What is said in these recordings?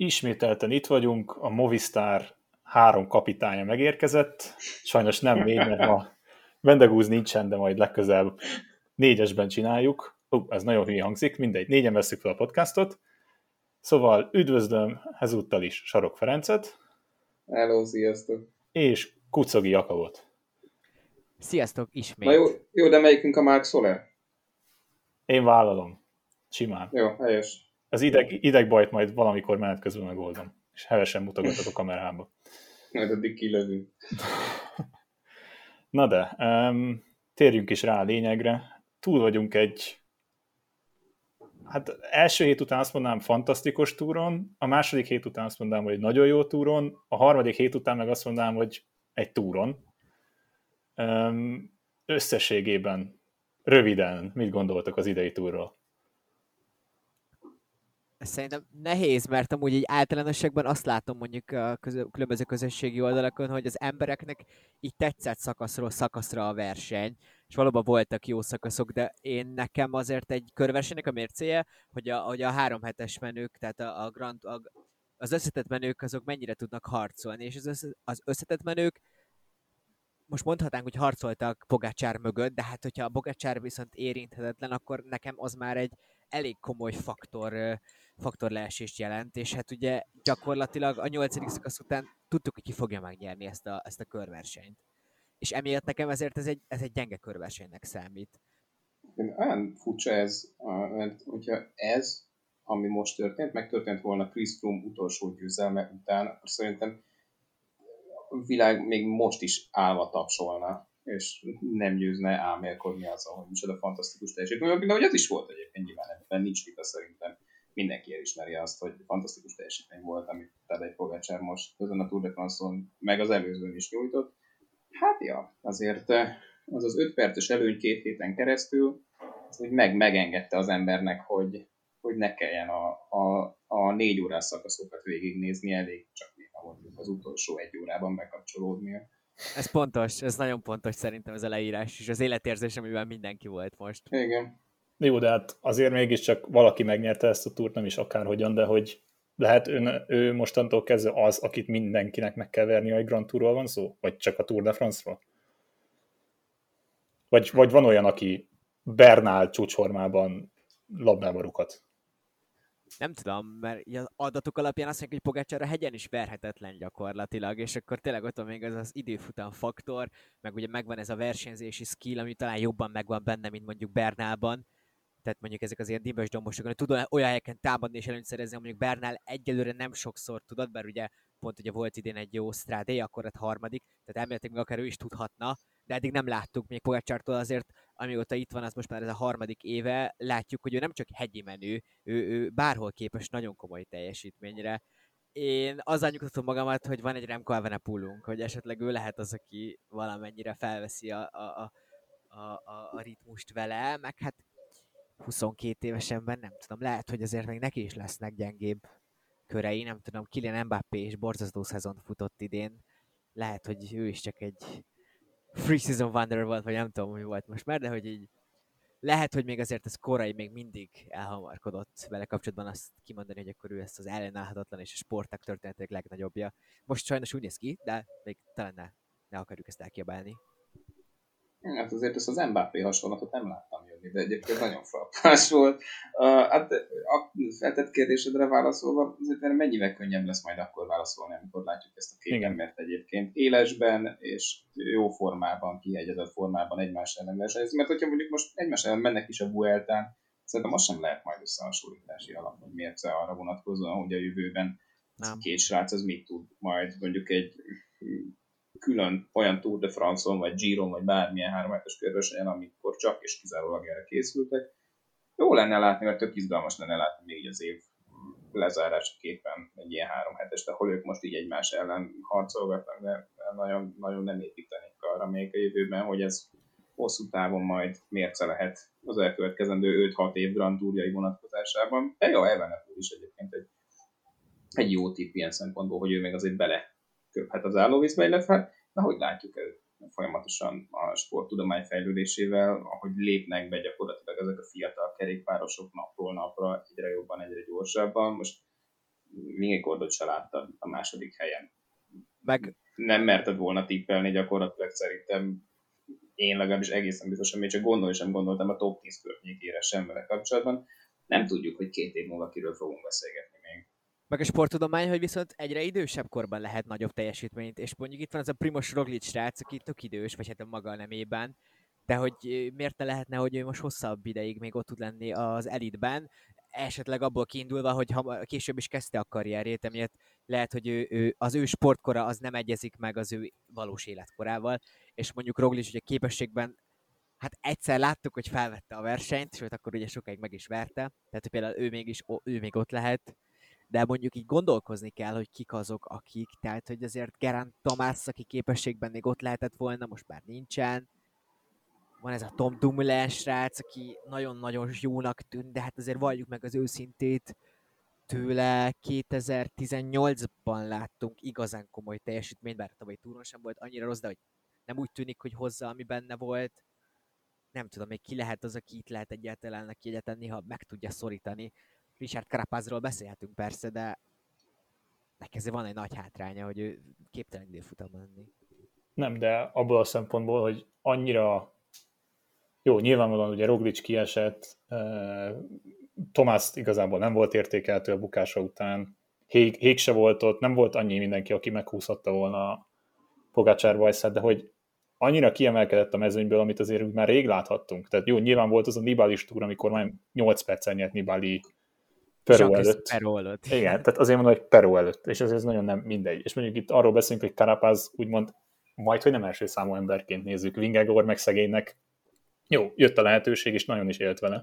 Ismételten itt vagyunk, a Movistar három kapitánya megérkezett, sajnos nem négy, mert ma Vendegúz nincsen, de majd legközelebb négyesben csináljuk. Ó, ez nagyon hülye hangzik, mindegy, négyen veszük fel a podcastot. Szóval üdvözlöm ezúttal is Sarok Ferencet. Hello, sziasztok! És Kucogi Jakabot. Sziasztok, ismét. Na jó, jó, de melyikünk a Mark Soler? Én vállalom. Simán. Jó, helyes. Az ideg, idegbajt majd valamikor menet közben megoldom. És hevesen mutogatok a kamerába. Majd addig kilövünk. Na de, um, térjünk is rá a lényegre. Túl vagyunk egy hát első hét után azt mondanám fantasztikus túron, a második hét után azt mondanám, hogy nagyon jó túron, a harmadik hét után meg azt mondanám, hogy egy túron. Um, összességében, röviden, mit gondoltak az idei túrról? Szerintem nehéz, mert amúgy egy általánosságban azt látom mondjuk a közö, különböző közösségi oldalakon, hogy az embereknek így tetszett szakaszról szakaszra a verseny, és valóban voltak jó szakaszok, de én nekem azért egy körversenynek a mércéje, hogy a, hogy a három hetes menők, tehát a, a, Grand, a az összetett menők azok mennyire tudnak harcolni, és az, össze, az összetett menők most mondhatnánk, hogy harcoltak Bogácsár mögött, de hát hogyha a Bogácsár viszont érinthetetlen, akkor nekem az már egy elég komoly faktor, faktor leesést jelent, és hát ugye gyakorlatilag a nyolcadik szakasz után tudtuk, hogy ki fogja megnyerni ezt a, ezt a körversenyt. És emiatt nekem ezért ez egy, ez egy gyenge körversenynek számít. Olyan furcsa ez, mert hogyha ez, ami most történt, megtörtént volna Chris Froome utolsó győzelme után, akkor szerintem a világ még most is állva tapsolna, és nem győzne álmélkodni azzal, hogy micsoda fantasztikus teljesítmény, de hogy az is volt egyébként nyilván ebben nincs vita szerintem. Mindenki elismeri azt, hogy fantasztikus teljesítmény volt, amit Tadej Pogacsár most közön a Tour de France-on, meg az előzőn is nyújtott. Hát ja, azért eh, az az öt perces előny két héten keresztül, az úgy meg, megengedte az embernek, hogy, hogy ne kelljen a, a, a négy órás szakaszokat végignézni, elég csak néha az utolsó egy órában bekapcsolódnia. Ez pontos, ez nagyon pontos szerintem ez a leírás, és az életérzés, amivel mindenki volt most. Igen. Jó, de hát azért mégiscsak valaki megnyerte ezt a túrt, nem is akárhogyan, de hogy lehet ő, ő mostantól kezdve az, akit mindenkinek meg kell verni, hogy Grand Tourról van szó? Vagy csak a Tour de France-ról? Vagy, vagy van olyan, aki Bernál csúcsformában labdába rukat? Nem tudom, mert az adatok alapján azt mondják, hogy Pogácsár a hegyen is verhetetlen gyakorlatilag, és akkor tényleg ott van még az az időfutam faktor, meg ugye megvan ez a versenyzési skill, ami talán jobban megvan benne, mint mondjuk Bernálban, tehát mondjuk ezek az ilyen dimbes dombosok, hogy tud olyan helyeken támadni és előnyt szerezni, mondjuk Bernál egyelőre nem sokszor tudod, bár ugye pont ugye volt idén egy jó strádé, akkor a harmadik, tehát elméletileg akár ő is tudhatna, de eddig nem láttuk még Pogacsártól azért, amióta itt van, az most már ez a harmadik éve, látjuk, hogy ő nem csak hegyi menő, ő, ő bárhol képes nagyon komoly teljesítményre. Én azzal nyugtatom magamat, hogy van egy Remco Evenepoelunk, hogy esetleg ő lehet az, aki valamennyire felveszi a, a, a, a, a, ritmust vele, meg hát 22 évesenben nem tudom, lehet, hogy azért még neki is lesznek gyengébb körei, nem tudom, Kylian Mbappé és borzasztó szezon futott idén, lehet, hogy ő is csak egy free season wonder volt, vagy nem tudom, mi volt most már, de hogy így lehet, hogy még azért ez korai még mindig elhamarkodott vele kapcsolatban azt kimondani, hogy akkor ő ezt az ellenállhatatlan és a sporták történetek legnagyobbja. Most sajnos úgy néz ki, de még talán ne, ne akarjuk ezt elkiabálni. Hát azért ezt az Mbappé hasonlatot nem láttam jönni, de egyébként nagyon frappás volt. Uh, hát a feltett kérdésedre válaszolva, azért mennyivel könnyebb lesz majd akkor válaszolni, amikor látjuk ezt a két embert egyébként élesben és jó formában, kihegyezett formában egymás ellen versenyezni, mert hogyha mondjuk most egymás ellen mennek is a Vueltán, szerintem azt sem lehet majd összehasonlítási alap, hogy miért arra vonatkozóan, hogy a jövőben nem. két srác az mit tud majd mondjuk egy külön olyan Tour de France-on, vagy Giron, vagy bármilyen három hetes körversenyen, amikor csak és kizárólag erre készültek. Jó lenne látni, mert tök izgalmas lenne látni még az év lezárásaképpen egy ilyen három hetes, ahol ők most így egymás ellen harcolgatnak, de nagyon, nagyon nem építenék arra még a jövőben, hogy ez hosszú távon majd mérce lehet az elkövetkezendő 5-6 év Grand Tourjai vonatkozásában. De jó, Evenepoel is egyébként egy, egy jó tipp ilyen szempontból, hogy ő még azért bele köphet az állóvízbe, illetve hát, ahogy látjuk el folyamatosan a sporttudomány fejlődésével, ahogy lépnek be gyakorlatilag ezek a fiatal kerékpárosok napról napra egyre jobban, egyre gyorsabban. Most Mingekordot se láttad a második helyen. Meg... Nem merted volna tippelni gyakorlatilag szerintem én legalábbis egészen biztosan még csak gondolni sem gondoltam a top 10 környékére sem vele kapcsolatban. Nem tudjuk, hogy két év múlva kiről fogunk beszélgetni még. Meg a sporttudomány, hogy viszont egyre idősebb korban lehet nagyobb teljesítményt, és mondjuk itt van az a Primos Roglic srác, aki tök idős, vagy hát a maga nemében, de hogy miért ne lehetne, hogy ő most hosszabb ideig még ott tud lenni az elitben, esetleg abból kiindulva, hogy ha később is kezdte a karrierjét, emiatt lehet, hogy ő, ő, az ő sportkora az nem egyezik meg az ő valós életkorával, és mondjuk Roglic ugye képességben hát egyszer láttuk, hogy felvette a versenyt, sőt akkor ugye sokáig meg is verte, tehát például ő, mégis, ő még ott lehet, de mondjuk így gondolkozni kell, hogy kik azok, akik, tehát hogy azért Gerant Tomás, aki képességben még ott lehetett volna, most már nincsen, van ez a Tom Dumoulin srác, aki nagyon-nagyon jónak tűnt, de hát azért valljuk meg az őszintét, tőle 2018-ban láttunk igazán komoly teljesítményt, bár tavaly túron sem volt annyira rossz, de hogy nem úgy tűnik, hogy hozza, ami benne volt. Nem tudom, még ki lehet az, aki itt lehet egyáltalán neki egyáltalán néha meg tudja szorítani. Richard Carapazról beszélhetünk persze, de neki van egy nagy hátránya, hogy ő képtelen időfutam lenni. Nem, de abból a szempontból, hogy annyira jó, nyilvánvalóan ugye Roglic kiesett, Tomás igazából nem volt értékeltő a bukása után, Hég, Hég se volt ott, nem volt annyi mindenki, aki meghúzhatta volna Pogácsár Vajszát, de hogy annyira kiemelkedett a mezőnyből, amit azért úgy már rég láthattunk. Tehát jó, nyilván volt az a Nibalis túr, amikor már 8 percen nyert Nibali Peró előtt. Peró előtt. Igen, tehát azért mondom, hogy Peró előtt, és ez, ez nagyon nem mindegy. És mondjuk itt arról beszélünk, hogy Carapaz úgymond majd, hogy nem első számú emberként nézzük, Vingegor meg szegénynek jó, jött a lehetőség, és nagyon is élt vele.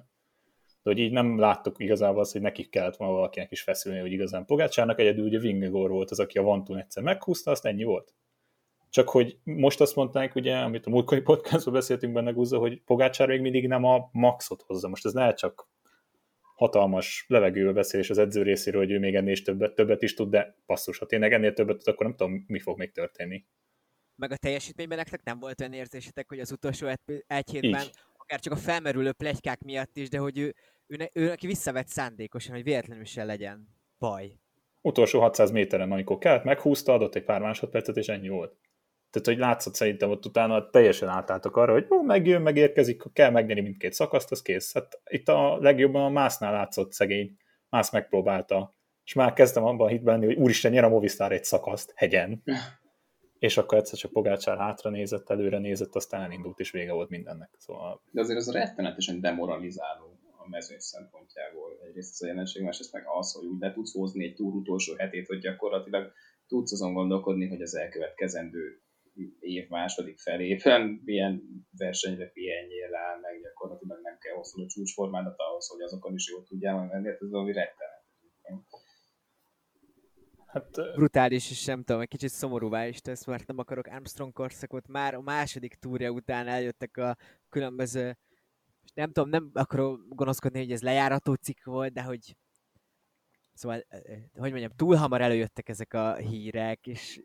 De hogy így nem láttuk igazából azt, hogy nekik kellett volna valakinek is feszülni, hogy igazán Pogácsának egyedül ugye Vingegor volt az, aki a Vantun egyszer meghúzta, azt ennyi volt. Csak hogy most azt mondták, ugye, amit a múltkori podcastban beszéltünk benne, Guzza, hogy Pogácsár még mindig nem a maxot hozza. Most ez lehet csak hatalmas levegőbe beszélés az edző részéről, hogy ő még ennél is többet, többet is tud, de passzus, ha tényleg ennél többet tud, akkor nem tudom, mi fog még történni meg a teljesítményben nektek nem volt olyan érzésetek, hogy az utolsó egy hétben, Így. akár csak a felmerülő plegykák miatt is, de hogy ő, ő, ő, ő neki visszavett szándékosan, hogy véletlenül se legyen baj. Utolsó 600 méteren, amikor kellett, meghúzta, adott egy pár másodpercet, és ennyi volt. Tehát, hogy látszott szerintem ott utána teljesen átálltak arra, hogy ó, megjön, megérkezik, kell megnyeri mindkét szakaszt, az kész. Hát itt a legjobban a Másznál látszott szegény. Mász megpróbálta. És már kezdtem abban hitbenni, hogy úristen, nyer a Movistar egy szakaszt, hegyen. és akkor egyszer csak Pogácsár hátra nézett, előre nézett, aztán elindult, és vége volt mindennek. Szóval... De azért az rettenetesen demoralizáló a mezőny szempontjából. Egyrészt ez a jelenség, másrészt meg az, hogy úgy le tudsz hozni egy túr utolsó hetét, hogy gyakorlatilag tudsz azon gondolkodni, hogy az elkövetkezendő év második felében milyen versenyre pihenjél rá, meg gyakorlatilag nem kell hosszú a csúcsformádat ahhoz, hogy azokon is jól tudjál menni, hát ez valami rettenet. Hát, Brutális, és nem tudom, egy kicsit szomorúvá is tesz, mert nem akarok Armstrong korszakot. Már a második túrja után eljöttek a különböző, és nem tudom, nem akarok gonoszkodni, hogy ez lejárató cikk volt, de hogy Szóval, hogy mondjam, túl hamar előjöttek ezek a hírek, és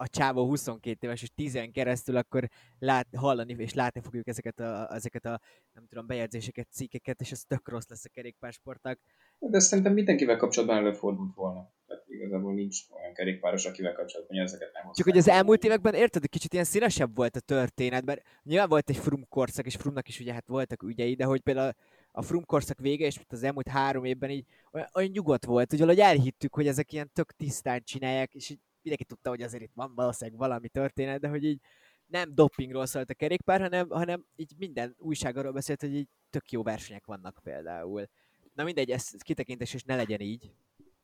a csávó 22 éves, és 10 keresztül akkor lát, hallani és látni fogjuk ezeket a, ezeket a nem tudom, bejegyzéseket, cikkeket, és ez tök rossz lesz a kerékpársportnak. De szerintem mindenkivel kapcsolatban előfordult volna. Tehát igazából nincs olyan kerékpáros, akivel kapcsolatban hogy ezeket nem Csak hogy az elmúlt években érted, hogy kicsit ilyen színesebb volt a történet, mert nyilván volt egy Frum korszak, és Frumnak is ugye hát voltak ügyei, de hogy például a Frum korszak vége, és az elmúlt három évben így olyan, olyan nyugodt volt, hogy valahogy elhittük, hogy ezek ilyen tök tisztán csinálják, és így mindenki tudta, hogy azért itt van valószínűleg valami történet, de hogy így nem dopingról szólt a kerékpár, hanem, hanem így minden újság arról beszélt, hogy így tök jó versenyek vannak például. Na mindegy, ez kitekintés és ne legyen így.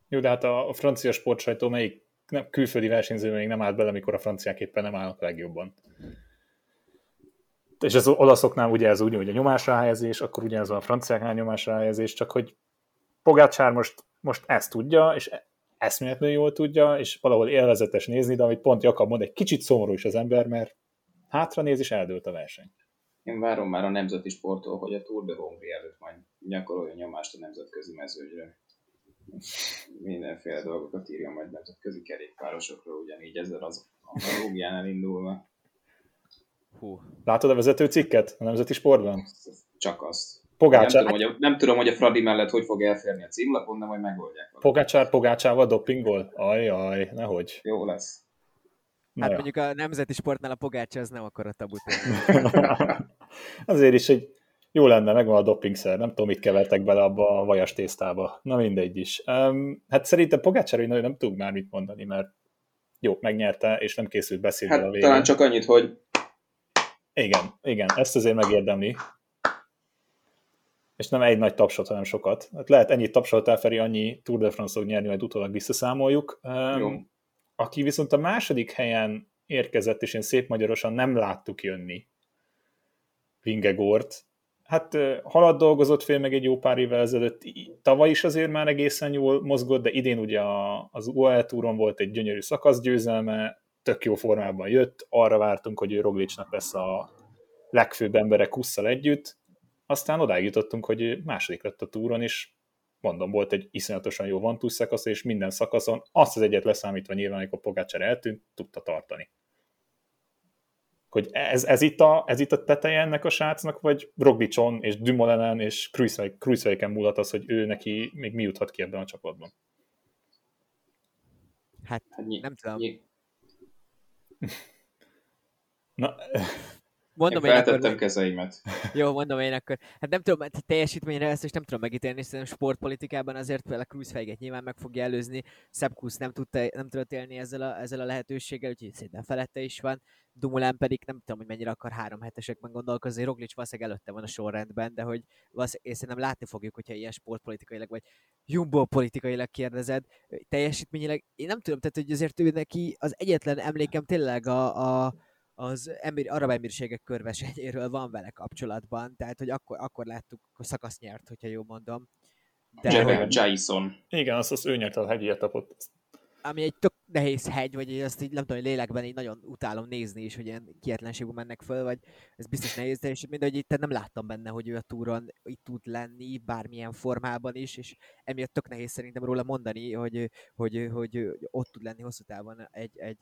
Jó, de hát a, francia sportsajtó melyik nem, külföldi versenyző még nem állt bele, amikor a franciák éppen nem állnak legjobban. És az olaszoknál ugye ez úgy, hogy a nyomásra helyezés, akkor ugye ez a franciáknál nyomásra helyezés, csak hogy Pogácsár most, most ezt tudja, és eszméletlenül jól tudja, és valahol élvezetes nézni, de amit pont Jakab mond, egy kicsit szomorú is az ember, mert hátra néz és eldőlt a verseny. Én várom már a nemzeti sporttól, hogy a Tour de Hongrie előtt majd gyakorolja nyomást a nemzetközi mezőgyre. Mindenféle dolgokat írja majd nemzetközi kerékpárosokról, ugyanígy ezzel az analógián indulva. Hú. Látod a vezető cikket a nemzeti sportban? Csak azt. Pogácsár... Nem, tudom, hogy a, nem tudom, hogy a Fradi mellett hogy fog elférni a címlapon, de majd megoldják. Pogácsár Pogácsával dopingol? Ajaj, nehogy. Jó lesz. Hát Na mondjuk a nemzeti sportnál a Pogácsa az nem akar a tabut. Azért is, hogy jó lenne, megvan a dopingszer, nem tudom, mit kevertek bele abba a vajas tésztába. Na mindegy is. Um, hát szerintem Pogácsára nagyon nem tudunk már mit mondani, mert jó, megnyerte, és nem készült beszélni hát, a végén. Talán csak annyit, hogy igen, igen, ezt azért megérdemli. És nem egy nagy tapsot, hanem sokat. Hát lehet ennyit tapsoltál, Feri, annyi Tour de France nyerni, majd utólag visszaszámoljuk. Jó. Aki viszont a második helyen érkezett, és én szép magyarosan nem láttuk jönni Vingegort. Hát halad dolgozott fél meg egy jó pár évvel ezelőtt, tavaly is azért már egészen jól mozgott, de idén ugye az UAE túron volt egy gyönyörű szakaszgyőzelme, tök jó formában jött, arra vártunk, hogy ő Roglicsnak lesz a legfőbb emberek kusszal együtt, aztán odáig jutottunk, hogy második lett a túron, és mondom, volt egy iszonyatosan jó vantús szakasz, és minden szakaszon azt az egyet leszámítva nyilván, amikor Pogácsár eltűnt, tudta tartani. Hogy ez, ez, itt a, ez itt a teteje ennek a srácnak, vagy Roglicson és Dumolenen és Cruiseweiken múlhat az, hogy ő neki még mi juthat ki ebben a csapatban? Hát, hát nem tudom. Na, Mondom én, én akkor, kezeimet. Jó, mondom én akkor. Hát nem tudom, hát teljesítményre ezt is nem tudom megítélni, szerintem sportpolitikában azért például a Cruise nyilván meg fogja előzni. Szepkusz nem, tudta, nem tudott élni ezzel a, ezzel a lehetőséggel, úgyhogy szépen felette is van. Dumulán pedig nem tudom, hogy mennyire akar három hetesekben gondolkozni. Roglic valószínűleg előtte van a sorrendben, de hogy én szerintem látni fogjuk, hogyha ilyen sportpolitikailag vagy jumbo politikailag kérdezed. Teljesítményileg én nem tudom, tehát hogy azért ő neki az egyetlen emlékem tényleg a, a az emir, arab emírségek körversenyéről van vele kapcsolatban, tehát hogy akkor, akkor láttuk, hogy szakasz nyert, hogyha jól mondom. De Jeremy Jason. Igen, azt az ő nyert a hegyi etapot. Ami egy tök nehéz hegy, vagy azt így nem tudom, hogy lélekben így nagyon utálom nézni is, hogy ilyen kietlenségben mennek föl, vagy ez biztos nehéz de hogy itt nem láttam benne, hogy ő a túron itt tud lenni, bármilyen formában is, és emiatt tök nehéz szerintem róla mondani, hogy, hogy, hogy, hogy ott tud lenni hosszú távon egy, egy,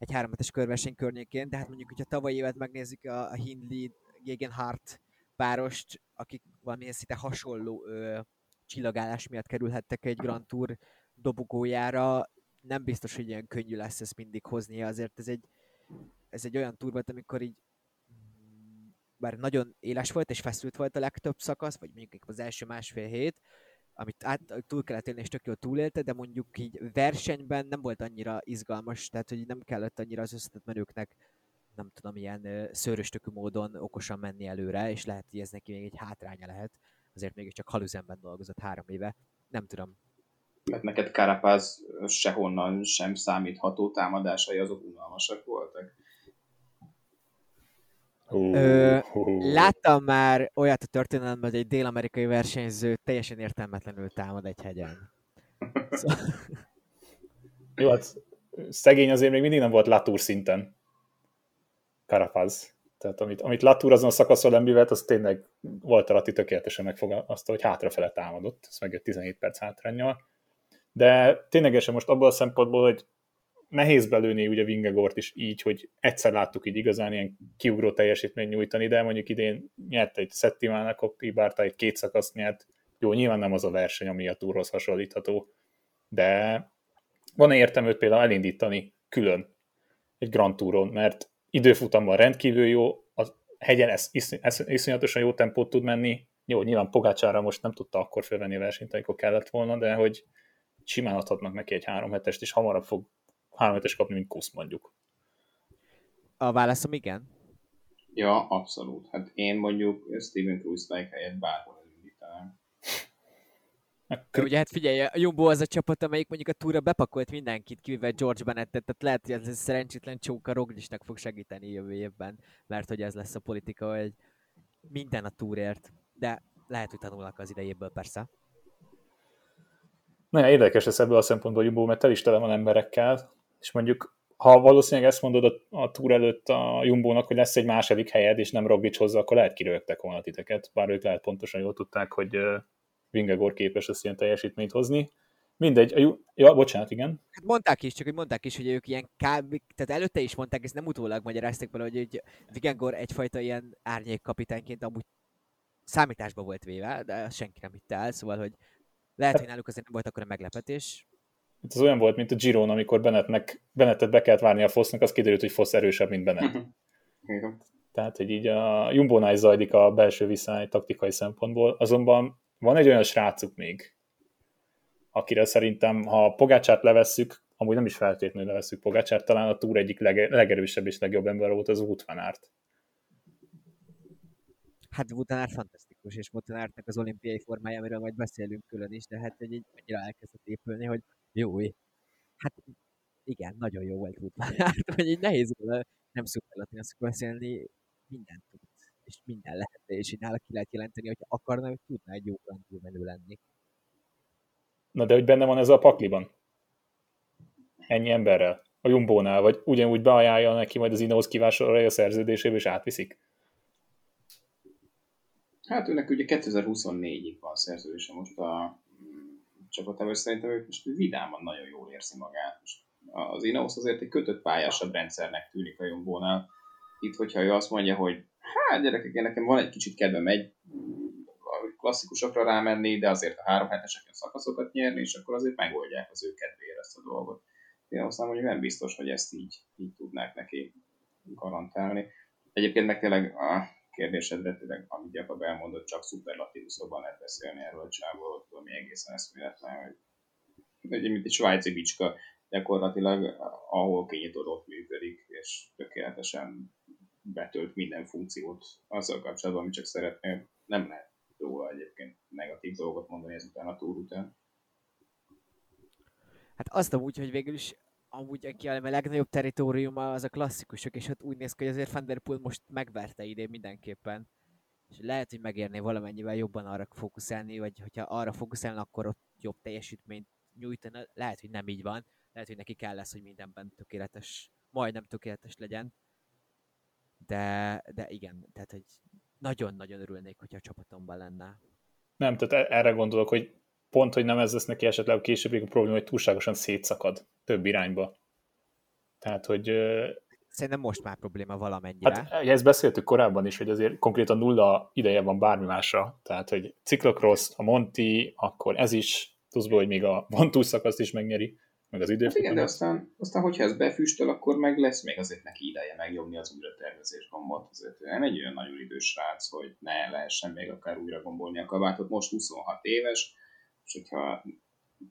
egy háromhetes körverseny környékén, de hát mondjuk, hogyha tavalyi évet megnézzük a, Hindley Gegenhardt párost, akik valamilyen szinte hasonló ö, csillagállás miatt kerülhettek egy Grand Tour dobogójára, nem biztos, hogy ilyen könnyű lesz ezt mindig hoznia, azért ez egy, ez egy olyan túr volt, amikor így bár nagyon éles volt és feszült volt a legtöbb szakasz, vagy mondjuk az első másfél hét, amit át, túl kellett élni, és tök jól túlélte, de mondjuk így versenyben nem volt annyira izgalmas, tehát hogy nem kellett annyira az összetett menőknek nem tudom, ilyen szőröstökű módon okosan menni előre, és lehet, hogy ez neki még egy hátránya lehet. Azért mégiscsak Haluzenben dolgozott három éve. Nem tudom. Mert neked Karapáz sehonnan sem számítható támadásai azok unalmasak voltak. Ö, láttam már olyat a történelemben, hogy egy dél-amerikai versenyző teljesen értelmetlenül támad egy hegyen. Szóval... Jó, hát szegény azért még mindig nem volt Latour szinten. Karapaz. Tehát amit, amit Latour azon a szakaszon leművelt, az tényleg volt alatti tökéletesen megfogalmazta, hogy hátrafele támadott, ez meg egy 17 perc hátrányjal. De ténylegesen most abból a szempontból, hogy nehéz belőni ugye Vingegort is így, hogy egyszer láttuk így igazán ilyen kiugró teljesítmény nyújtani, de mondjuk idén nyert egy Settimának, Kopi Bárta egy két szakaszt nyert, jó, nyilván nem az a verseny, ami a túrhoz hasonlítható, de van-e értem őt például elindítani külön egy Grand Touron, mert időfutamban rendkívül jó, a hegyen ez, isz, ez, iszonyatosan jó tempót tud menni, jó, nyilván Pogácsára most nem tudta akkor fölvenni a versenyt, amikor kellett volna, de hogy simán adhatnak neki egy három hetest, és hamarabb fog három hetes kapni, mint Kusz mondjuk. A válaszom igen. Ja, abszolút. Hát én mondjuk Steven Krusnak helyett bárhol elindítanám. De ugye hát figyelj, a Jumbo az a csapat, amelyik mondjuk a túra bepakolt mindenkit, kivéve George Bennettet, tehát lehet, hogy ez szerencsétlen csóka Roglisnak fog segíteni jövő évben, mert hogy ez lesz a politika, hogy minden a túrért, de lehet, hogy tanulnak az idejéből persze. Nagyon érdekes ez ebből a szempontból Jumbo, mert el is tele van emberekkel, és mondjuk ha valószínűleg ezt mondod a, a túr előtt a Jumbónak, hogy lesz egy második helyed, és nem Roglic hozzá, akkor lehet kirögtek volna titeket, bár ők lehet pontosan jól tudták, hogy Vingegor képes ezt ilyen teljesítményt hozni. Mindegy, a, ja, bocsánat, igen. Hát mondták is, csak hogy mondták is, hogy ők ilyen kb... tehát előtte is mondták, ezt nem utólag magyarázták bele, hogy, hogy Vigengor egyfajta ilyen árnyék kapitányként amúgy számításba volt véve, de senki nem hitte el, szóval, hogy lehet, hogy náluk azért nem volt akkor a meglepetés. Hát ez olyan volt, mint a Giron, amikor Bennettnek, Bennettet be kellett várni a Fosznak, az kiderült, hogy Fosz erősebb, mint Bennett. Tehát, hogy így a Jumbo zajlik a belső viszály taktikai szempontból, azonban van egy olyan srácuk még, akire szerintem, ha Pogácsát levesszük, amúgy nem is feltétlenül levesszük Pogácsát, talán a túr egyik lege, legerősebb és legjobb ember volt az útvanárt. Hát Vutanár fantasztikus, és Vutanártnak az olimpiai formája, amiről majd beszélünk külön is, de hát hogy így annyira elkezdett épülni, hogy jó, hát igen, nagyon jó volt Vutanár, hogy így nehéz nem szuperlatínoszok beszélni, mindent tud, és minden lehet, és így nála ki lehet jelenteni, hogy akarna, hogy tudna egy jó menő lenni. Na de hogy benne van ez a pakliban? Ennyi emberrel? A Jumbónál, vagy ugyanúgy beajánlja neki majd az Ineos kivásárolja a szerződésébe, és átviszik? Hát őnek ugye 2024-ig van szerződése most a csapatával, és szerintem ő most vidáman nagyon jól érzi magát. Most az Ineos azért egy kötött pályásabb rendszernek tűnik a Jumbónál. Itt, hogyha ő azt mondja, hogy hát gyerekek, nekem van egy kicsit kedvem egy klasszikusokra rámenni, de azért a három heteseken szakaszokat nyerni, és akkor azért megoldják az ő kedvéért ezt a dolgot. Én azt mondom, hogy nem biztos, hogy ezt így, így tudnák neki garantálni. Egyébként meg tényleg a kérdésedre, tényleg, amit Jakab elmondott, csak szuperlatívuszokban lehet beszélni erről a csávról, ami egészen eszméletlen, hogy, hogy mint egy svájci bicska, gyakorlatilag ahol kinyitod, működik, és tökéletesen betölt minden funkciót azzal kapcsolatban, amit csak szeretnél. Nem lehet róla egyébként negatív dolgot mondani ezután a túr után. Hát azt úgy, hogy végül is amúgy aki a legnagyobb teritoriuma az a klasszikusok, és hát úgy néz ki, hogy azért Van Der Poel most megverte idén mindenképpen. És lehet, hogy megérné valamennyivel jobban arra fókuszálni, vagy hogyha arra fókuszálna, akkor ott jobb teljesítményt nyújtana. Lehet, hogy nem így van. Lehet, hogy neki kell lesz, hogy mindenben tökéletes, majdnem tökéletes legyen. De, de igen, tehát hogy nagyon-nagyon örülnék, hogyha a csapatomban lenne. Nem, tehát e- erre gondolok, hogy pont, hogy nem ez lesz neki esetleg később a probléma, hogy túlságosan szétszakad több irányba. Tehát, hogy... Szerintem most már probléma valamennyire. Hát ezt beszéltük korábban is, hogy azért konkrétan nulla ideje van bármi másra. Tehát, hogy ciklokrosz, a Monti, akkor ez is, plusz hogy még a Montús szakaszt is megnyeri meg az időt. Hát igen, de aztán, aztán, hogyha ez befüstöl, akkor meg lesz még azért neki ideje megnyomni az újratervezés gombot. Azért nem egy olyan nagyon idős srác, hogy ne lehessen még akár újra gombolni a kabátot. Most 26 éves, és hogyha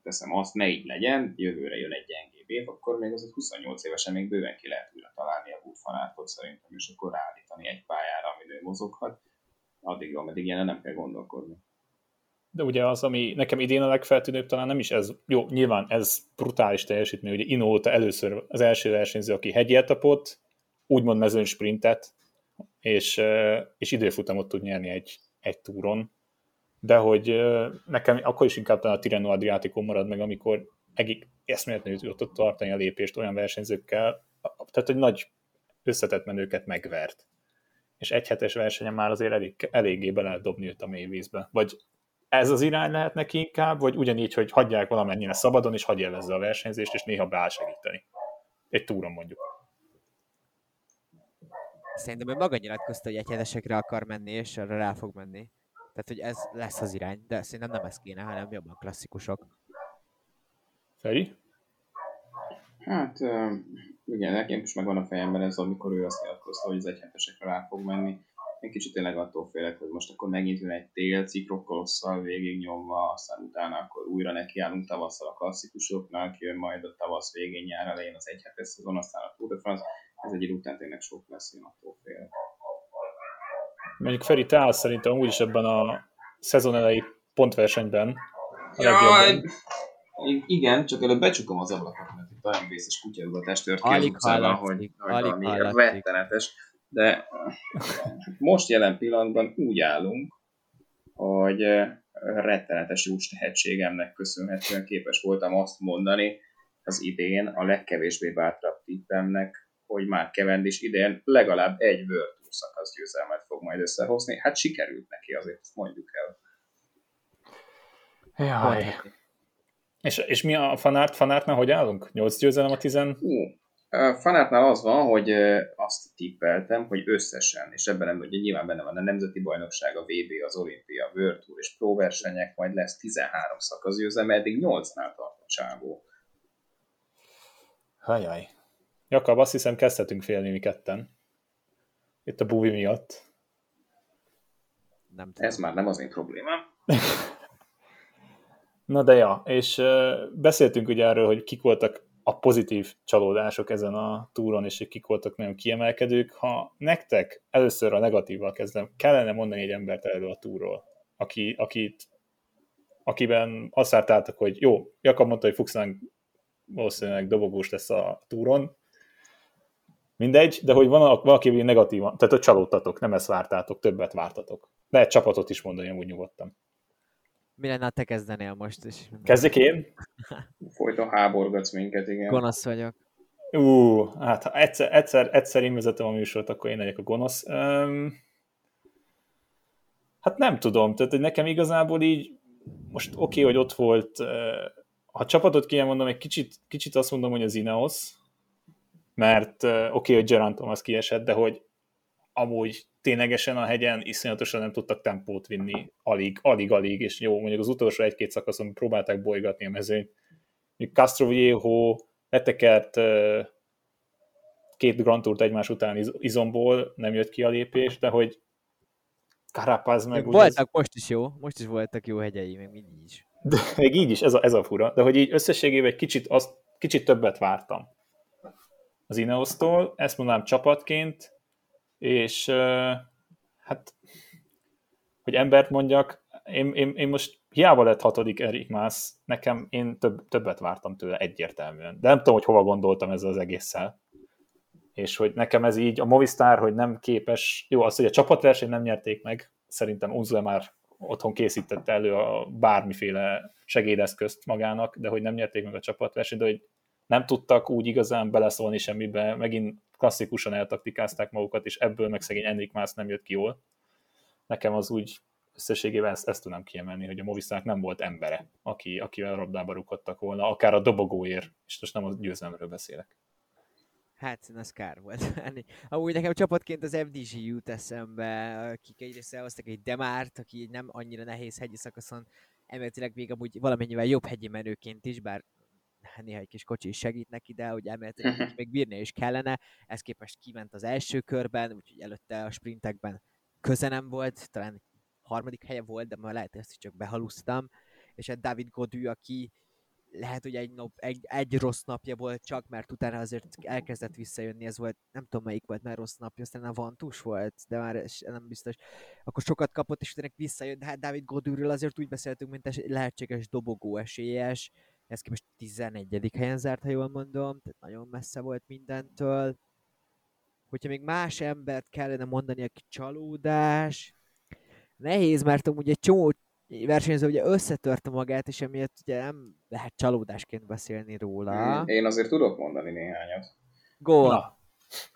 teszem azt, ne így legyen, jövőre jön egy gyengébb év, akkor még az 28 évesen még bőven ki lehet újra találni a útfanátot szerintem, és akkor ráállítani egy pályára, amin ő mozoghat. Addig, ameddig ilyen nem kell gondolkodni de ugye az, ami nekem idén a legfeltűnőbb, talán nem is ez, jó, nyilván ez brutális teljesítmény, ugye Ino óta először az első versenyző, aki hegyetapot, úgymond mezőn sprintet, és, és időfutamot tud nyerni egy, egy túron, de hogy nekem akkor is inkább a Tirreno Adriatico marad meg, amikor egész eszméletlenül tudott tartani a lépést olyan versenyzőkkel, tehát hogy nagy összetett menőket megvert. És egy hetes versenyen már azért elég, eléggé be lehet dobni őt a mélyvízbe. Vagy ez az irány lehet neki inkább, vagy ugyanígy, hogy hagyják valamennyire szabadon, és hagyja élvezze a versenyzést, és néha beáll segíteni. Egy túron mondjuk. Szerintem ő maga nyilatkozta, hogy egyhetesekre akar menni, és arra rá fog menni. Tehát, hogy ez lesz az irány, de szerintem nem ez kéne, hanem jobban klasszikusok. Feri? Hát, igen, nekem is megvan a fejemben ez, amikor ő azt nyilatkozta, hogy az egyhetesekre rá fog menni egy kicsit tényleg attól félek, hogy most akkor megint jön egy tél cikrokolosszal végignyomva, aztán utána akkor újra nekiállunk tavasszal a klasszikusoknak, jön majd a tavasz végén, nyár elején az egy hetes szezon, aztán a Tour de France, ez egy idő után tényleg sok lesz, én attól. Mondjuk Feri, te állsz szerintem úgyis ebben a szezon elejé pontversenyben. Ja, igen, csak előbb becsukom az ablakot, mert itt olyan vészes kutyaugatás tört ki az utcában, hogy, hogy rettenetes de most jelen pillanatban úgy állunk, hogy rettenetes jós tehetségemnek köszönhetően képes voltam azt mondani az idén a legkevésbé bátrabb tippemnek, hogy már is idén legalább egy World szakasz győzelmet fog majd összehozni. Hát sikerült neki, azért mondjuk el. Jaj. És, és mi a fanárt, fanártnál hogy állunk? 8 győzelem a 10? Hú, Fanátnál az van, hogy azt tippeltem, hogy összesen, és ebben nem, ugye nyilván benne van a Nemzeti Bajnokság, a VB, az Olimpia, a World Tour és Pro versenyek, majd lesz 13 szakaszgyőzelme, eddig 8-nál tart a csávó. Hajaj. Jakab, azt hiszem kezdhetünk félni mi ketten. Itt a búvi miatt. Nem tudom. Ez már nem az én problémám. Na de ja, és beszéltünk ugye erről, hogy kik voltak a pozitív csalódások ezen a túron, és hogy kik voltak nagyon kiemelkedők. Ha nektek először a negatívval kezdem, kellene mondani egy embert erről a túról, aki, akit, akiben azt vártátok, hogy jó, Jakab mondta, hogy Fuxnánk valószínűleg dobogós lesz a túron, mindegy, de hogy van valaki negatívan, tehát hogy csalódtatok, nem ezt vártátok, többet vártatok. Lehet csapatot is mondani, amúgy nyugodtan. Mi lenne, ha te kezdenél most is? Kezdjek én? Folyton háborgatsz minket, igen. Gonosz vagyok. Ú, hát ha egyszer, egyszer, egyszer én vezetem a műsort, akkor én legyek a gonosz. Um, hát nem tudom, tehát hogy nekem igazából így, most oké, okay, hogy ott volt, ha csapatot kéne mondom, egy kicsit, kicsit azt mondom, hogy az Ineos, mert oké, okay, hogy Gerant Thomas kiesett, de hogy amúgy ténylegesen a hegyen iszonyatosan nem tudtak tempót vinni, alig, alig, alig, és jó, mondjuk az utolsó egy-két szakaszon próbálták bolygatni a mezőnyt. Castro Viejo letekert két Grand Tourt egymás után izomból, nem jött ki a lépés, de hogy Carapaz meg... Voltak most is jó, most is voltak jó hegyei, meg mindig is. De még így is, ez a, ez a fura, de hogy így összességében egy kicsit, azt, kicsit többet vártam az Ineos-tól, ezt mondanám csapatként, és hát, hogy embert mondjak, én, én, én most hiába lett hatodik Erik Mász, nekem én több, többet vártam tőle egyértelműen. De nem tudom, hogy hova gondoltam ezzel az egésszel. És hogy nekem ez így, a Movistar, hogy nem képes, jó, az, hogy a csapatverseny nem nyerték meg, szerintem Unzle már otthon készítette elő a bármiféle segédeszközt magának, de hogy nem nyerték meg a csapatversenyt, de hogy nem tudtak úgy igazán beleszólni semmibe, megint klasszikusan eltaktikázták magukat, és ebből meg szegény Enrik Mász nem jött ki jól. Nekem az úgy összességében ezt, ezt tudnám kiemelni, hogy a Movistarnak nem volt embere, aki, akivel rabdába rukottak volna, akár a dobogóért, és most nem a győzelemről beszélek. Hát, ez kár volt. Amúgy nekem csapatként az FDG jut eszembe, akik egyrészt elhoztak egy Demárt, aki nem annyira nehéz hegyi szakaszon, emeletileg még amúgy valamennyivel jobb hegyi menőként is, bár néha egy kis kocsi is segít neki, de hogy emeletileg uh-huh. még bírni is kellene. Ez képest kiment az első körben, úgyhogy előtte a sprintekben köze nem volt, talán harmadik helye volt, de már lehet ezt is csak behalusztam. És egy David Godű, aki lehet, hogy egy, nap, egy, egy rossz napja volt csak, mert utána azért elkezdett visszajönni, ez volt, nem tudom melyik volt már rossz napja, aztán a Vantus volt, de már nem biztos. Akkor sokat kapott, és utána visszajött, de hát David Godűről azért úgy beszéltünk, mint egy lehetséges dobogó esélyes, ez képest 11. helyen zárt, ha jól mondom, tehát nagyon messze volt mindentől. Hogyha még más embert kellene mondani, aki csalódás, nehéz, mert amúgy egy csomó versenyző ugye összetörte magát, és emiatt ugye nem lehet csalódásként beszélni róla. Én azért tudok mondani néhányat. Gól.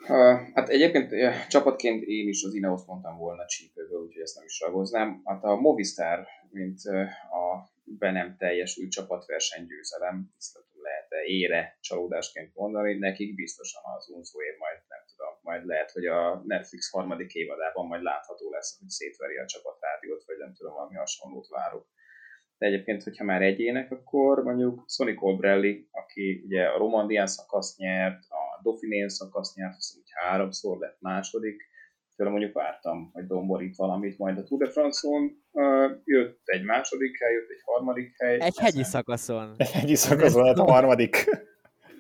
Uh, hát egyébként uh, csapatként én is az Ineos mondtam volna csípőből, úgyhogy ezt nem is ragoznám. Hát a Movistar, mint uh, a be nem teljesült csapatverseny győzelem, lehet-e ére csalódásként mondani, nekik biztosan az Unzoé majd nem tudom, majd lehet, hogy a Netflix harmadik évadában majd látható lesz, hogy szétveri a csapatrádiót, vagy nem tudom, valami hasonlót várok. De egyébként, hogyha már egyének, akkor mondjuk Sonny Colbrelli, aki ugye a Romandián szakaszt nyert, a Dauphiné szakaszt nyert, azt úgy háromszor lett második, tőle mondjuk vártam, hogy domborít valamit, majd a Tour de France-on uh, jött egy második hely, jött egy harmadik hely. Egy hegyi szakaszon. Egy hegyi szakaszon lett a harmadik.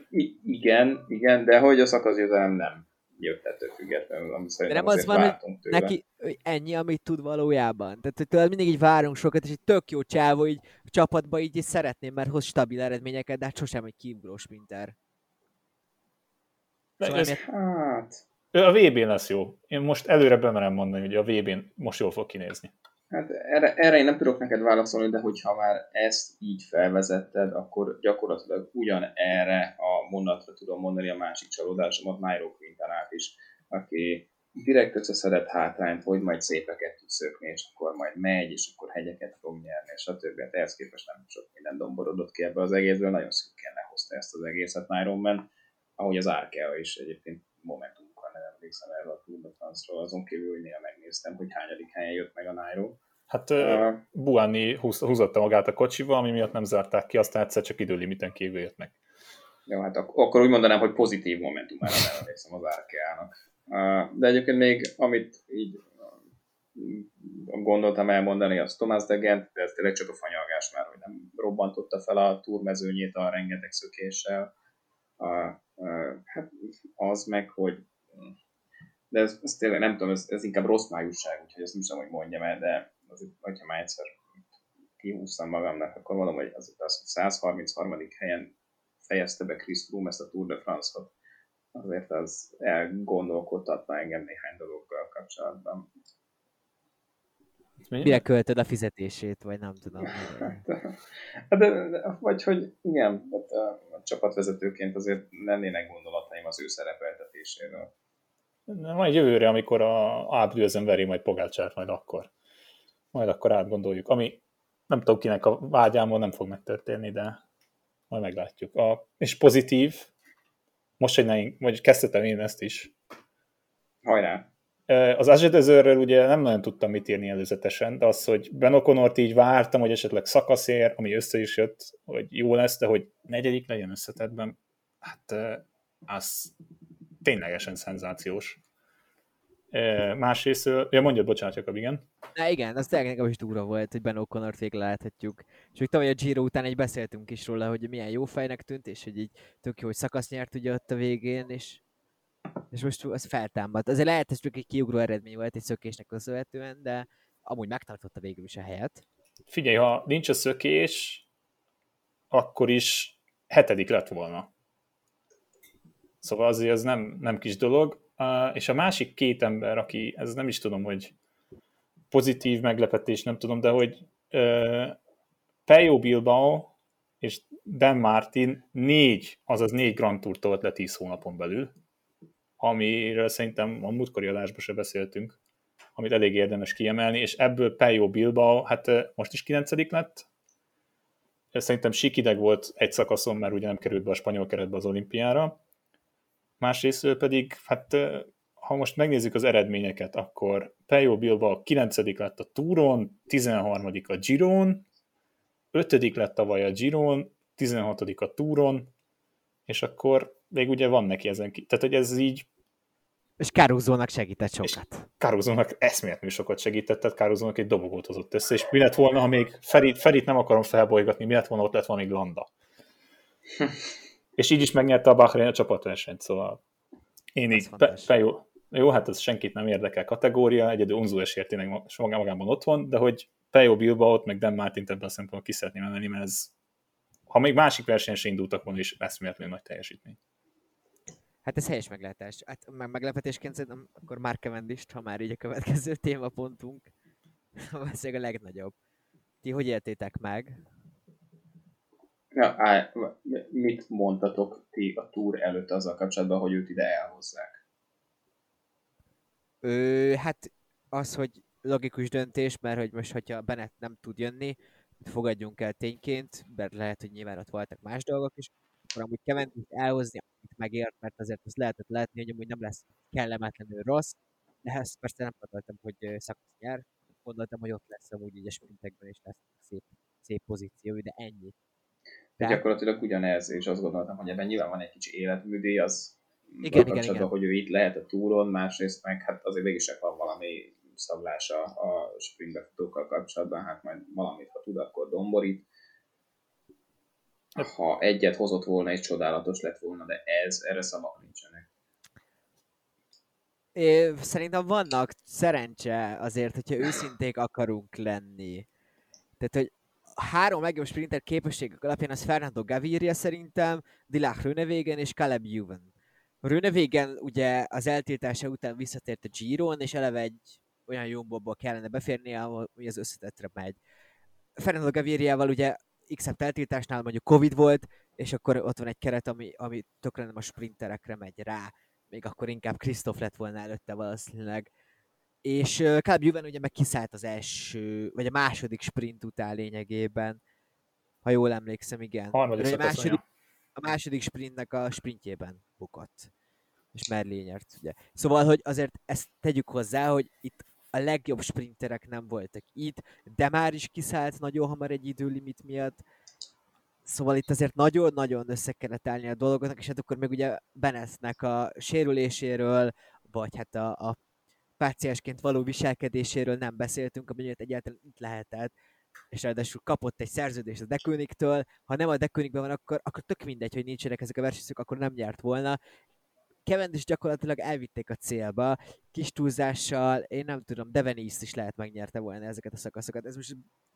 I- igen, igen, de hogy a szakaszgyőzelem nem jött ettől függetlenül, ami De nem az van, hogy tőle. neki hogy ennyi, amit tud valójában. Tehát, hogy tőle mindig így várunk sokat, és egy tök jó csávó így a csapatba így, így szeretném, mert hoz stabil eredményeket, de hát sosem egy kiugró sprinter. Szóval ez, hát... Ő a VB-n lesz jó. Én most előre bemerem mondani, hogy a VB-n most jól fog kinézni. Hát erre, erre én nem tudok neked válaszolni, de hogyha már ezt így felvezetted, akkor gyakorlatilag ugyan erre a mondatra tudom mondani a másik csalódásomat, Nairo Quintanát is, aki direkt összeszedett hátrányt, hogy majd szépeket tud szökni, és akkor majd megy, és akkor hegyeket fog nyerni, és a többet. Hát ehhez képest nem sok minden domborodott ki ebbe az egészből, nagyon szűkén lehozta ezt az egészet Nairo ahogy az Arkea is egyébként Momentumkal nem emlékszem erre a Tour de France-ról, azon kívül, hogy néha megnéztem, hogy hányadik helyen jött meg a Nairo. Hát uh, Buani húz, húzotta magát a kocsival, ami miatt nem zárták ki, aztán egyszer csak időlimiten kívül jött meg. Jó, hát ak- akkor úgy mondanám, hogy pozitív momentumára nem emlékszem az Arkeának. Uh, de egyébként még, amit így gondoltam elmondani, az Thomas de Gent, de ez tényleg csak a fanyalgás már, hogy nem robbantotta fel a túrmezőnyét a rengeteg szökéssel. A, a, hát az meg, hogy de ez, ez tényleg nem tudom, ez, ez inkább rossz májusság, úgyhogy ezt nem tudom, hogy mondjam el, de azért, hogyha már egyszer kihúztam magamnak, akkor mondom, hogy az, az 133. helyen fejezte be Chris Froome ezt a Tour de France-ot, azért az elgondolkodtatna engem néhány dologgal kapcsolatban. Mire költöd a fizetését, vagy nem tudom. Hát, de, de, vagy hogy igen, hát a, a csapatvezetőként azért lennének gondolataim az ő szerepeltetéséről. Majd jövőre, amikor a Ábrülzen veri majd Pogácsárt, majd akkor. Majd akkor átgondoljuk. Ami nem tudom kinek a vágyámból nem fog megtörténni, de majd meglátjuk. A, és pozitív, most, hogy ne, vagy kezdhetem én ezt is. Hajrá! Az Azsedezőrről ugye nem nagyon tudtam mit írni előzetesen, de az, hogy Ben O'Connort így vártam, hogy esetleg szakaszér, ami össze is jött, hogy jó lesz, de hogy negyedik legyen összetetben, hát az ténylegesen szenzációs. Másrészt, ja mondjad, bocsánat, Jakab, igen. Na igen, az tényleg nekem is durva volt, hogy Ben O'Connor végre láthatjuk. És hogy tavaly a Giro után egy beszéltünk is róla, hogy milyen jó fejnek tűnt, és hogy így tök jó, hogy szakasz nyert ugye ott a végén, és, és most az feltámadt. Azért lehet, hogy csak egy kiugró eredmény volt egy szökésnek köszönhetően, de amúgy megtartotta végül is a helyet. Figyelj, ha nincs a szökés, akkor is hetedik lett volna. Szóval azért az nem, nem kis dolog. És a másik két ember, aki, ez nem is tudom, hogy pozitív meglepetés, nem tudom, de hogy Pejo Bilbao és Dan Martin négy, azaz négy Grand Tour tolt le tíz hónapon belül, amiről szerintem a múltkori adásban se beszéltünk, amit elég érdemes kiemelni, és ebből Pejo Bilbao, hát most is kilencedik lett, szerintem sikideg volt egy szakaszon, mert ugye nem került be a spanyol keretbe az olimpiára, másrészt pedig, hát ha most megnézzük az eredményeket, akkor Pejo Bilba 9. lett a Túron, 13. a Giron, 5. lett tavaly a Giron, 16. a Túron, és akkor még ugye van neki ezen ki. Tehát, hogy ez így és Caruso-nak segített sokat. Caruso-nak eszméletlenül sokat segített, tehát Caruso-nak egy dobogót hozott össze, és mi lett volna, ha még Ferit, Ferit nem akarom felbolygatni, mi lett volna, ott lett valami Landa. és így is megnyerte a Bahrain a csapatversenyt, szóval én így, pe, pe, jó, jó, hát ez senkit nem érdekel kategória, egyedül Unzu esért tényleg magában ott van, de hogy Pejo Bilbaot, meg Dan Martin ebben a szempontból ki szeretném emelni, mert ez, ha még másik versenyen se indultak volna is, eszméletlenül nagy teljesítmény. Hát ez helyes meglátás. Hát meg meglepetésként szerintem akkor már Cavendish, ha már így a következő témapontunk. Valószínűleg a legnagyobb. Ti hogy éltétek meg? Ja, á, mit mondtatok ti a túr előtt azzal kapcsolatban, hogy őt ide elhozzák? Ö, hát az, hogy logikus döntés, mert hogy most, hogyha Bennett nem tud jönni, fogadjunk el tényként, mert lehet, hogy nyilván ott voltak más dolgok is, akkor amúgy Cavendish elhozni, amit megért, mert azért azt lehetett látni, hogy amúgy nem lesz kellemetlenül rossz, de ezt persze nem gondoltam, hogy szakasz nyer, gondoltam, hogy ott lesz amúgy így a sprintekben, és lesz szép, szép pozíció, de ennyi. De... Gyakorlatilag ugyanez, és azt gondoltam, hogy ebben nyilván van egy kicsi életműdé, az igen, igen, igen. hogy ő itt lehet a túron, másrészt meg hát azért mégis van valami szablása a sprintbefutókkal kapcsolatban, hát majd valamit, ha tud, akkor domborít. Ha egyet hozott volna, és csodálatos lett volna, de ez, erre szavak nincsenek. É, szerintem vannak szerencse azért, hogyha őszinték akarunk lenni. Tehát, hogy három legjobb sprinter képességek alapján az Fernando Gaviria szerintem, Dilach Rönnevégen és Caleb Juven. Rönnevégen ugye az eltiltása után visszatért a Giron, és eleve egy olyan bobba kellene beférnie, ahol az összetetre megy. Fernando Gaviriával ugye x eltiltásnál mondjuk Covid volt, és akkor ott van egy keret, ami, ami tökre nem a sprinterekre megy rá. Még akkor inkább Krisztof lett volna előtte valószínűleg és Caleb Juven ugye meg kiszállt az első, vagy a második sprint után lényegében, ha jól emlékszem, igen. Harmadik a második, a második sprintnek a sprintjében bukott. És Merlin nyert, ugye. Szóval, hogy azért ezt tegyük hozzá, hogy itt a legjobb sprinterek nem voltak itt, de már is kiszállt nagyon hamar egy időlimit miatt, Szóval itt azért nagyon-nagyon össze kellett állni a dolgoknak, és hát akkor még ugye Benesznek a sérüléséről, vagy hát a, a páciásként való viselkedéséről nem beszéltünk, ami egyáltalán itt lehetett, és ráadásul kapott egy szerződést a Dekönigtől, ha nem a Dekönigben van, akkor, akkor tök mindegy, hogy nincsenek ezek a versenyzők, akkor nem nyert volna. is gyakorlatilag elvitték a célba, kis túlzással, én nem tudom, Devenis is lehet megnyerte volna ezeket a szakaszokat. Ez most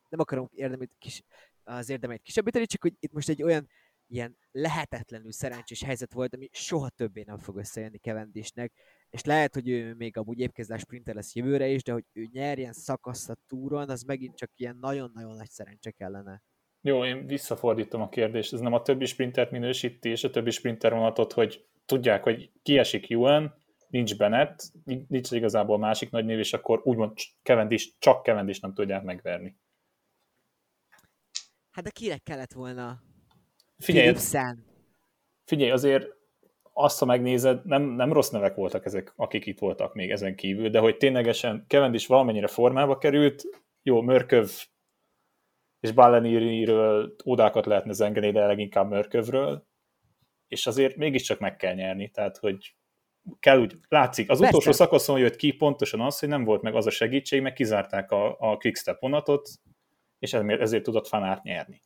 nem akarom érdemét kis, az érdemeit kisebbíteni, csak hogy itt most egy olyan ilyen lehetetlenül szerencsés helyzet volt, ami soha többé nem fog összejönni Kevendisnek, és lehet, hogy ő még amúgy épkezdás sprinter lesz jövőre is, de hogy ő nyerjen szakaszt a túron, az megint csak ilyen nagyon-nagyon nagy szerencse kellene. Jó, én visszafordítom a kérdést. Ez nem a többi sprintert minősíti, és a többi sprinter vonatot, hogy tudják, hogy kiesik Juan, nincs Bennett, nincs igazából másik nagy név, és akkor úgymond Cavendish, csak Cavendish nem tudják megverni. Hát de kinek kellett volna? Figyelj, figyelj, azért azt, ha megnézed, nem, nem rossz nevek voltak ezek, akik itt voltak még ezen kívül, de hogy ténylegesen is valamennyire formába került, jó, Mörköv és Balleniriről ódákat lehetne zengeni, de leginkább Mörkövről, és azért mégiscsak meg kell nyerni, tehát hogy kell úgy, látszik, az Persze. utolsó szakaszon jött ki pontosan az, hogy nem volt meg az a segítség, meg kizárták a, a quickstep vonatot, és ezért, ezért tudott fanárt nyerni.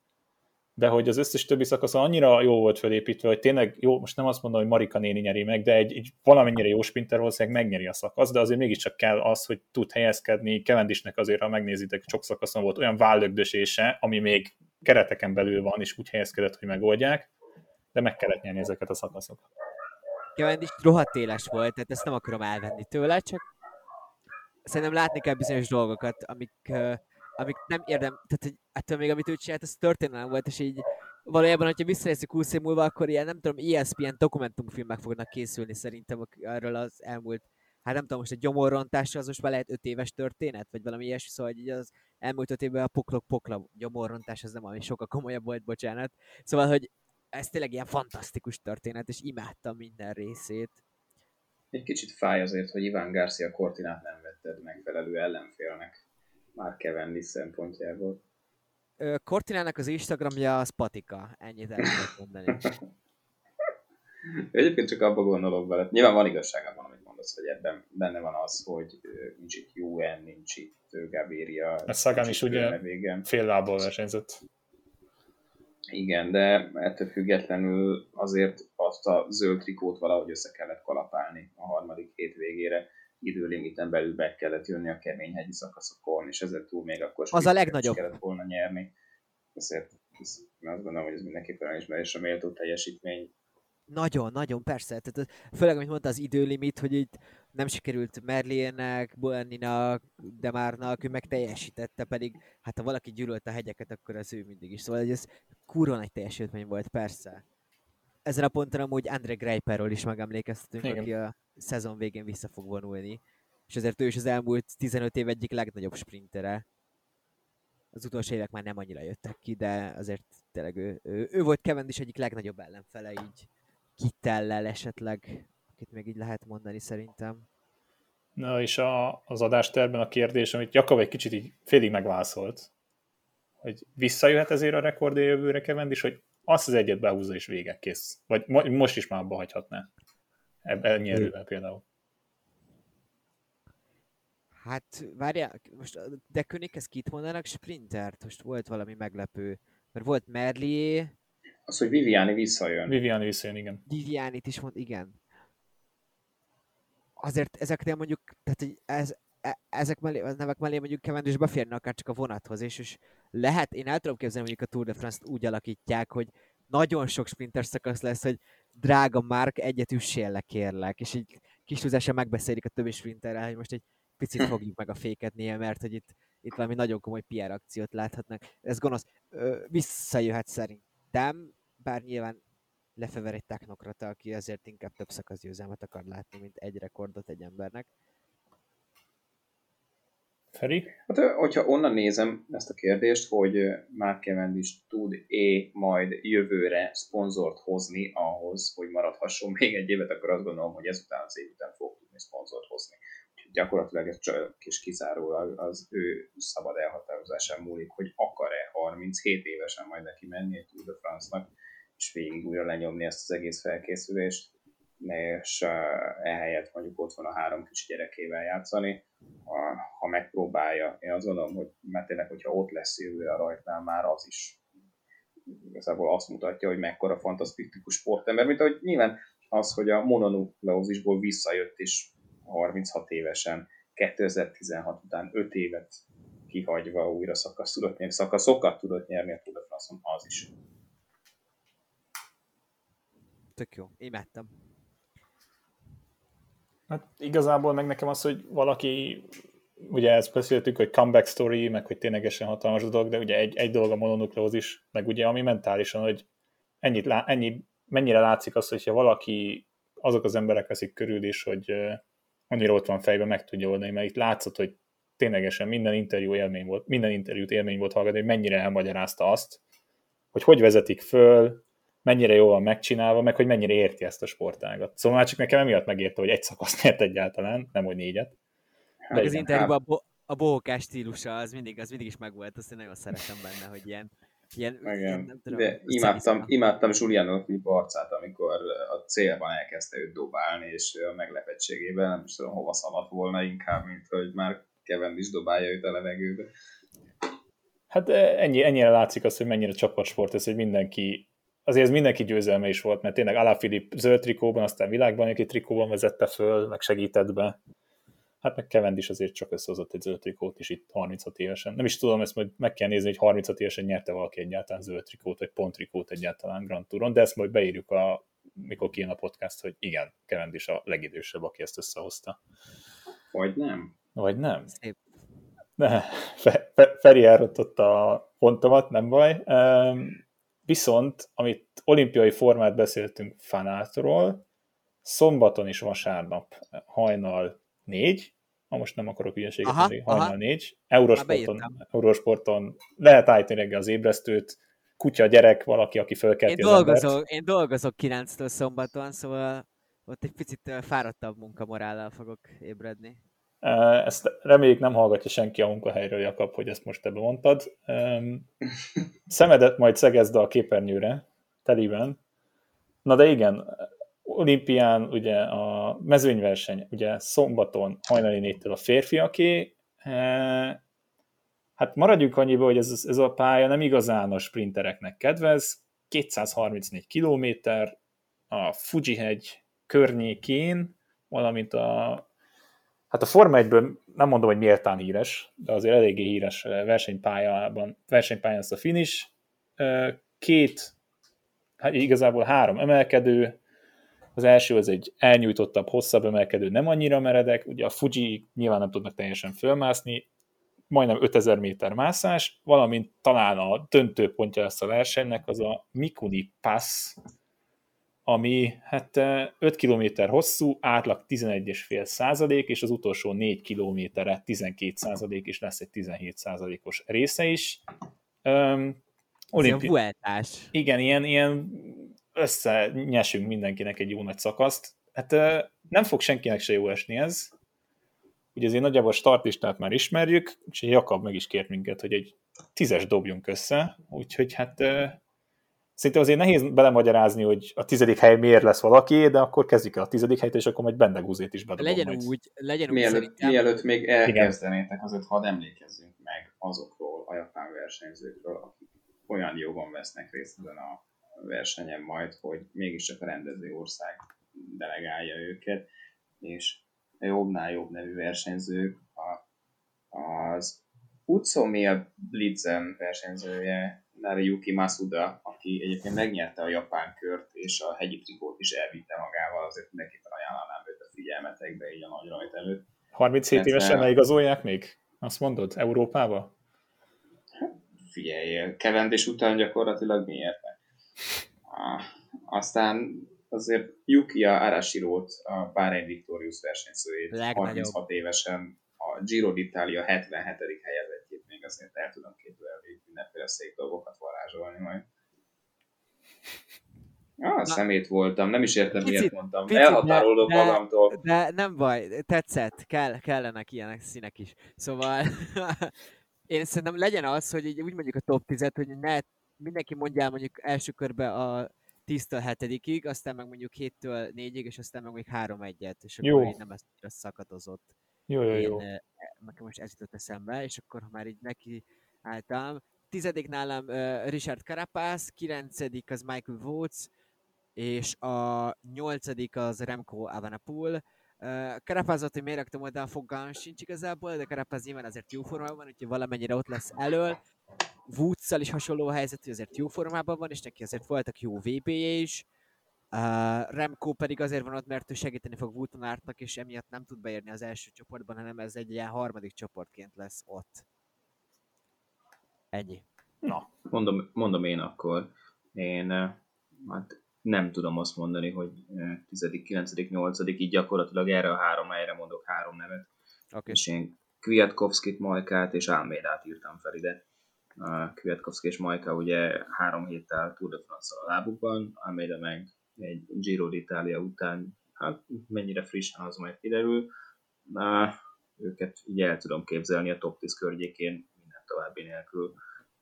De hogy az összes többi szakasz annyira jó volt felépítve, hogy tényleg jó, most nem azt mondom, hogy Marika néni nyeri meg, de egy, egy valamennyire jó sprinter valószínűleg megnyeri a szakasz, de azért mégiscsak kell az, hogy tud helyezkedni. Kevendisnek azért, ha megnézitek, sok szakaszon volt olyan vállögdösése, ami még kereteken belül van, és úgy helyezkedett, hogy megoldják, de meg kellett nyerni ezeket a szakaszokat. Kevendis rohadt éles volt, tehát ezt nem akarom elvenni tőle, csak szerintem látni kell bizonyos dolgokat, amik amik nem érdem, tehát hogy ettől még amit ő csinált, ez történelem volt, és így valójában, hogyha visszajösszük 20 év múlva, akkor ilyen, nem tudom, ESPN dokumentumfilmek fognak készülni szerintem erről az elmúlt, hát nem tudom, most egy gyomorrontásra az most már lehet 5 éves történet, vagy valami ilyesmi, szóval így az elmúlt 5 évben a poklok pokla gyomorrontás, az nem ami sokkal komolyabb volt, bocsánat. Szóval, hogy ez tényleg ilyen fantasztikus történet, és imádtam minden részét. Egy kicsit fáj azért, hogy Iván Garcia Cortinát nem vetted megfelelő ellenfélnek már Cavendish szempontjából. Cortinának az Instagramja az patika, ennyit el tudok mondani. Egyébként csak abba gondolok bele. Nyilván van igazság abban, amit mondasz, hogy ebben benne van az, hogy nincs itt UN, nincs itt Gaviria. A Sagan is ugye fél lából versenyzett. Igen, de ettől függetlenül azért azt a zöld trikót valahogy össze kellett kalapálni a harmadik hét végére időlimiten belül be kellett jönni a kemény hegyi szakaszokon, és ezzel túl még akkor az a legnagyobb. kellett volna nyerni. Ezért ez, én azt gondolom, hogy ez mindenképpen a méltó teljesítmény. Nagyon, nagyon, persze. Tehát, főleg, amit mondta, az időlimit, hogy itt nem sikerült Merlének, Boenninak, Demárnak, ő meg teljesítette, pedig hát ha valaki gyűlölt a hegyeket, akkor az ő mindig is. Szóval ez kurva nagy teljesítmény volt, persze. Ezen a ponton amúgy Andre Greiperről is megemlékeztetünk, Igen. aki a szezon végén vissza fog vonulni. És ezért ő is az elmúlt 15 év egyik legnagyobb sprintere. Az utolsó évek már nem annyira jöttek ki, de azért tényleg ő, ő, ő volt is egyik legnagyobb ellenfele így Kittellel esetleg, akit még így lehet mondani szerintem. Na és a, az adásterben a kérdés, amit Jakab egy kicsit így félig megválaszolt, hogy visszajöhet ezért a rekordé jövőre is, hogy azt az egyet behúzza és vége, kész. Vagy most is már abba hagyhatná. Ennyi erővel például. Hát, várjál, most de Könikhez kit mondanak sprintert? Most volt valami meglepő. Mert volt Merlier. Az, hogy Viviani visszajön. Viviani visszajön, igen. Viviani is mond, igen. Azért ezeknél mondjuk, tehát hogy ez, e, ezek mellé, a nevek mellé mondjuk Cavendish beférne akár csak a vonathoz, és, és lehet, én el tudom képzelni, mondjuk a Tour de France-t úgy alakítják, hogy nagyon sok sprinter szakasz lesz, hogy drága Mark, egyet üssél le, kérlek, és így kis túlzással megbeszélik a többi sprinterrel, hogy most egy picit fogjuk meg a féket néha, mert hogy itt, itt valami nagyon komoly PR akciót láthatnak. Ez gonosz. Ö, visszajöhet szerintem, bár nyilván lefever egy technokrata, aki azért inkább több szakasz győzelmet akar látni, mint egy rekordot egy embernek. Feri? Hát, hogyha onnan nézem ezt a kérdést, hogy Mark Cavendish tud-e majd jövőre szponzort hozni ahhoz, hogy maradhasson még egy évet, akkor azt gondolom, hogy ezután az év után fog tudni szponzort hozni. Úgyhogy gyakorlatilag ez csak és kizárólag az ő szabad elhatározásán múlik, hogy akar-e 37 évesen majd neki menni egy Tour de France-nak, és végig újra lenyomni ezt az egész felkészülést, és ehelyett mondjuk ott van a három kis gyerekével játszani, ha megpróbálja. Én azt gondolom, hogy mert tényleg, hogyha ott lesz jövőre rajtnál, már az is igazából azt mutatja, hogy mekkora fantasztikus sportember, mint ahogy nyilván az, hogy a mononukleózisból visszajött is 36 évesen, 2016 után 5 évet kihagyva újra szakasz tudott nyerni, szakaszokat tudott nyerni a Tour az is. Tök jó, imádtam. Hát igazából meg nekem az, hogy valaki, ugye ezt beszéltük, hogy comeback story, meg hogy ténylegesen hatalmas dolog, de ugye egy, egy dolog a mononukleózis, meg ugye ami mentálisan, hogy ennyit, ennyi, mennyire látszik az, hogyha valaki, azok az emberek veszik körül is, hogy annyira ott van fejben, meg tudja oldani, mert itt látszott, hogy ténylegesen minden interjú élmény volt, minden interjút élmény volt hallgatni, hogy mennyire elmagyarázta azt, hogy hogy vezetik föl, mennyire jól van megcsinálva, meg hogy mennyire érti ezt a sportágat. Szóval már csak nekem emiatt megérte, hogy egy szakaszt nyert egyáltalán, nem hogy négyet. Meg az interjúban a, bo- a bohókás stílusa, az mindig, az mindig is megvolt, azt én nagyon szeretem benne, hogy ilyen, ilyen Igen. Nem tudom, De imádtam, imádtam Giuliano arcát, amikor a célban elkezdte őt dobálni, és a meglepettségében nem is tudom, hova szaladt volna inkább, mint hogy már Kevin is dobálja őt a levegőbe. Hát ennyi, ennyire látszik az, hogy mennyire csapatsport ez, hogy mindenki azért ez mindenki győzelme is volt, mert tényleg Alaphilipp zöld trikóban, aztán világban aki trikóban vezette föl, meg segített be. Hát meg Kevend is azért csak összehozott egy zöld trikót is itt 36 évesen. Nem is tudom, ezt majd meg kell nézni, hogy 36 évesen nyerte valaki egyáltalán zöld trikót, vagy pont trikót egyáltalán Grand Touron, de ezt majd beírjuk, a, mikor kijön a podcast, hogy igen, Kevend is a legidősebb, aki ezt összehozta. Vagy nem. Vagy nem. Szép. Ne, Fe, Fe, Feri elrontotta a pontomat, nem baj. Um, Viszont, amit olimpiai formát beszéltünk fanátról, szombaton is vasárnap hajnal négy, ha most nem akarok hülyeséget mondani, hajnal aha. négy, Eurosporton, Eurosporton lehet állítani reggel az ébresztőt, kutya, gyerek, valaki, aki fölkelti én dolgozok, én dolgozok 9-től szombaton, szóval ott egy picit fáradtabb munkamorállal fogok ébredni. Ezt reméljük nem hallgatja senki a munkahelyről, Jakab, hogy ezt most ebbe mondtad. Szemedet majd szegezd a képernyőre, teliben. Na de igen, olimpián ugye a mezőnyverseny, ugye szombaton hajnali négytől a férfiaké, hát maradjunk annyiba, hogy ez, ez a pálya nem igazán a sprintereknek kedvez, 234 kilométer a Fuji-hegy környékén, valamint a Hát a Forma 1 nem mondom, hogy méltán híres, de azért eléggé híres versenypályában, versenypályán ez a finish. Két, hát igazából három emelkedő, az első az egy elnyújtottabb, hosszabb emelkedő, nem annyira meredek, ugye a Fuji nyilván nem tudnak teljesen fölmászni, majdnem 5000 méter mászás, valamint talán a döntőpontja lesz a versenynek az a Mikuni Pass, ami hát 5 km hosszú, átlag 11,5 százalék, és az utolsó 4 kilométerre 12 százalék, és lesz egy 17 százalékos része is. Um, olimpi... Vueltás. Igen, ilyen, ilyen összenyesünk mindenkinek egy jó nagy szakaszt. Hát nem fog senkinek se jó esni ez. Ugye azért nagyjából a startlistát már ismerjük, és Jakab meg is kért minket, hogy egy tízes dobjunk össze, úgyhogy hát Szerintem azért nehéz belemagyarázni, hogy a tizedik hely miért lesz valaki, de akkor kezdjük el a tizedik helyt, és akkor majd Bendegúzét is bedobom legyen majd. Úgy, legyen úgy mielőtt, szerintem. mielőtt még elkezdenétek, azért hadd emlékezzünk meg azokról a japán versenyzőkről, akik olyan jogon vesznek részt ezen a versenyen majd, hogy mégiscsak a rendező ország delegálja őket, és a jobbnál jobb nevű versenyzők a, az Utsumiya Blitzen versenyzője Nariyuki Masuda, aki egyébként megnyerte a japán kört, és a hegyi trikót is elvitte magával, azért mindenképpen ajánlanám őt a figyelmetekbe így a nagy rajt előtt. 37 évesen ne igazolják még? Azt mondod, Európába? Figyelj, kevendés után gyakorlatilag miért? Aztán azért Yukiya Arashiro-t, a Bahrain Victorious versenyzőjét 36 évesen a Giro d'Italia 77. helyezettjét még azért el tudom képzelni, hogy mindenféle szép dolgokat varázsolni majd. Ah, Na, szemét voltam, nem is értem, picit, miért mondtam. Picit, Elhatárolok de, magamtól. De nem baj, tetszett, kell, kellenek ilyenek színek is. Szóval én szerintem legyen az, hogy így úgy mondjuk a top 10-et, hogy ne mindenki mondja mondjuk első körbe a 10-től 7-ig, aztán meg mondjuk 7-től 4-ig, és aztán meg még 3-1-et, és jó. akkor így nem ezt szakadozott. Jó, jó, jó. Én, nekem most ez jutott eszembe, és akkor ha már így neki álltam, tizedik nálam uh, Richard Carapaz, kilencedik az Michael Woods, és a nyolcadik az Remco Avanapul. Uh, Carapazot, hogy miért raktam oda, fogalmam sincs igazából, de Carapaz nyilván azért jó formában van, úgyhogy valamennyire ott lesz elől. woods is hasonló a helyzet, hogy azért jó formában van, és neki azért voltak jó vb is. Uh, Remco pedig azért van ott, mert ő segíteni fog Woodon ártnak, és emiatt nem tud beérni az első csoportban, hanem ez egy ilyen harmadik csoportként lesz ott. Ennyi. Na. Mondom, mondom én akkor. Én hát nem tudom azt mondani, hogy 10., 9., 8., így gyakorlatilag erre a három helyre mondok három nevet. Okay. És én Kwiatkowskit, Majkát és Almédát írtam fel ide. Kwiatkowski és Majka ugye három héttel Tour de France a lábukban, Almeida meg egy Giro d'Italia után, hát mennyire frissen az majd kiderül. Na, őket így el tudom képzelni a top 10 környékén, minden további nélkül.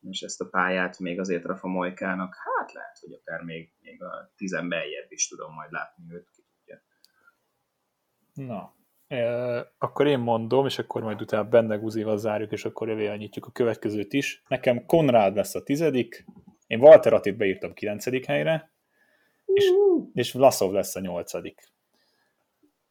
És ezt a pályát még azért Rafa Majkának, hát lehet, hogy akár még, még a tizen beljebb is tudom majd látni őt, ki tudja. Na, e, akkor én mondom, és akkor majd utána benne Guzival zárjuk, és akkor jövő nyitjuk a következőt is. Nekem Konrád lesz a tizedik, én Walter Attit beírtam kilencedik helyre, és, és Vlasov lesz a nyolcadik.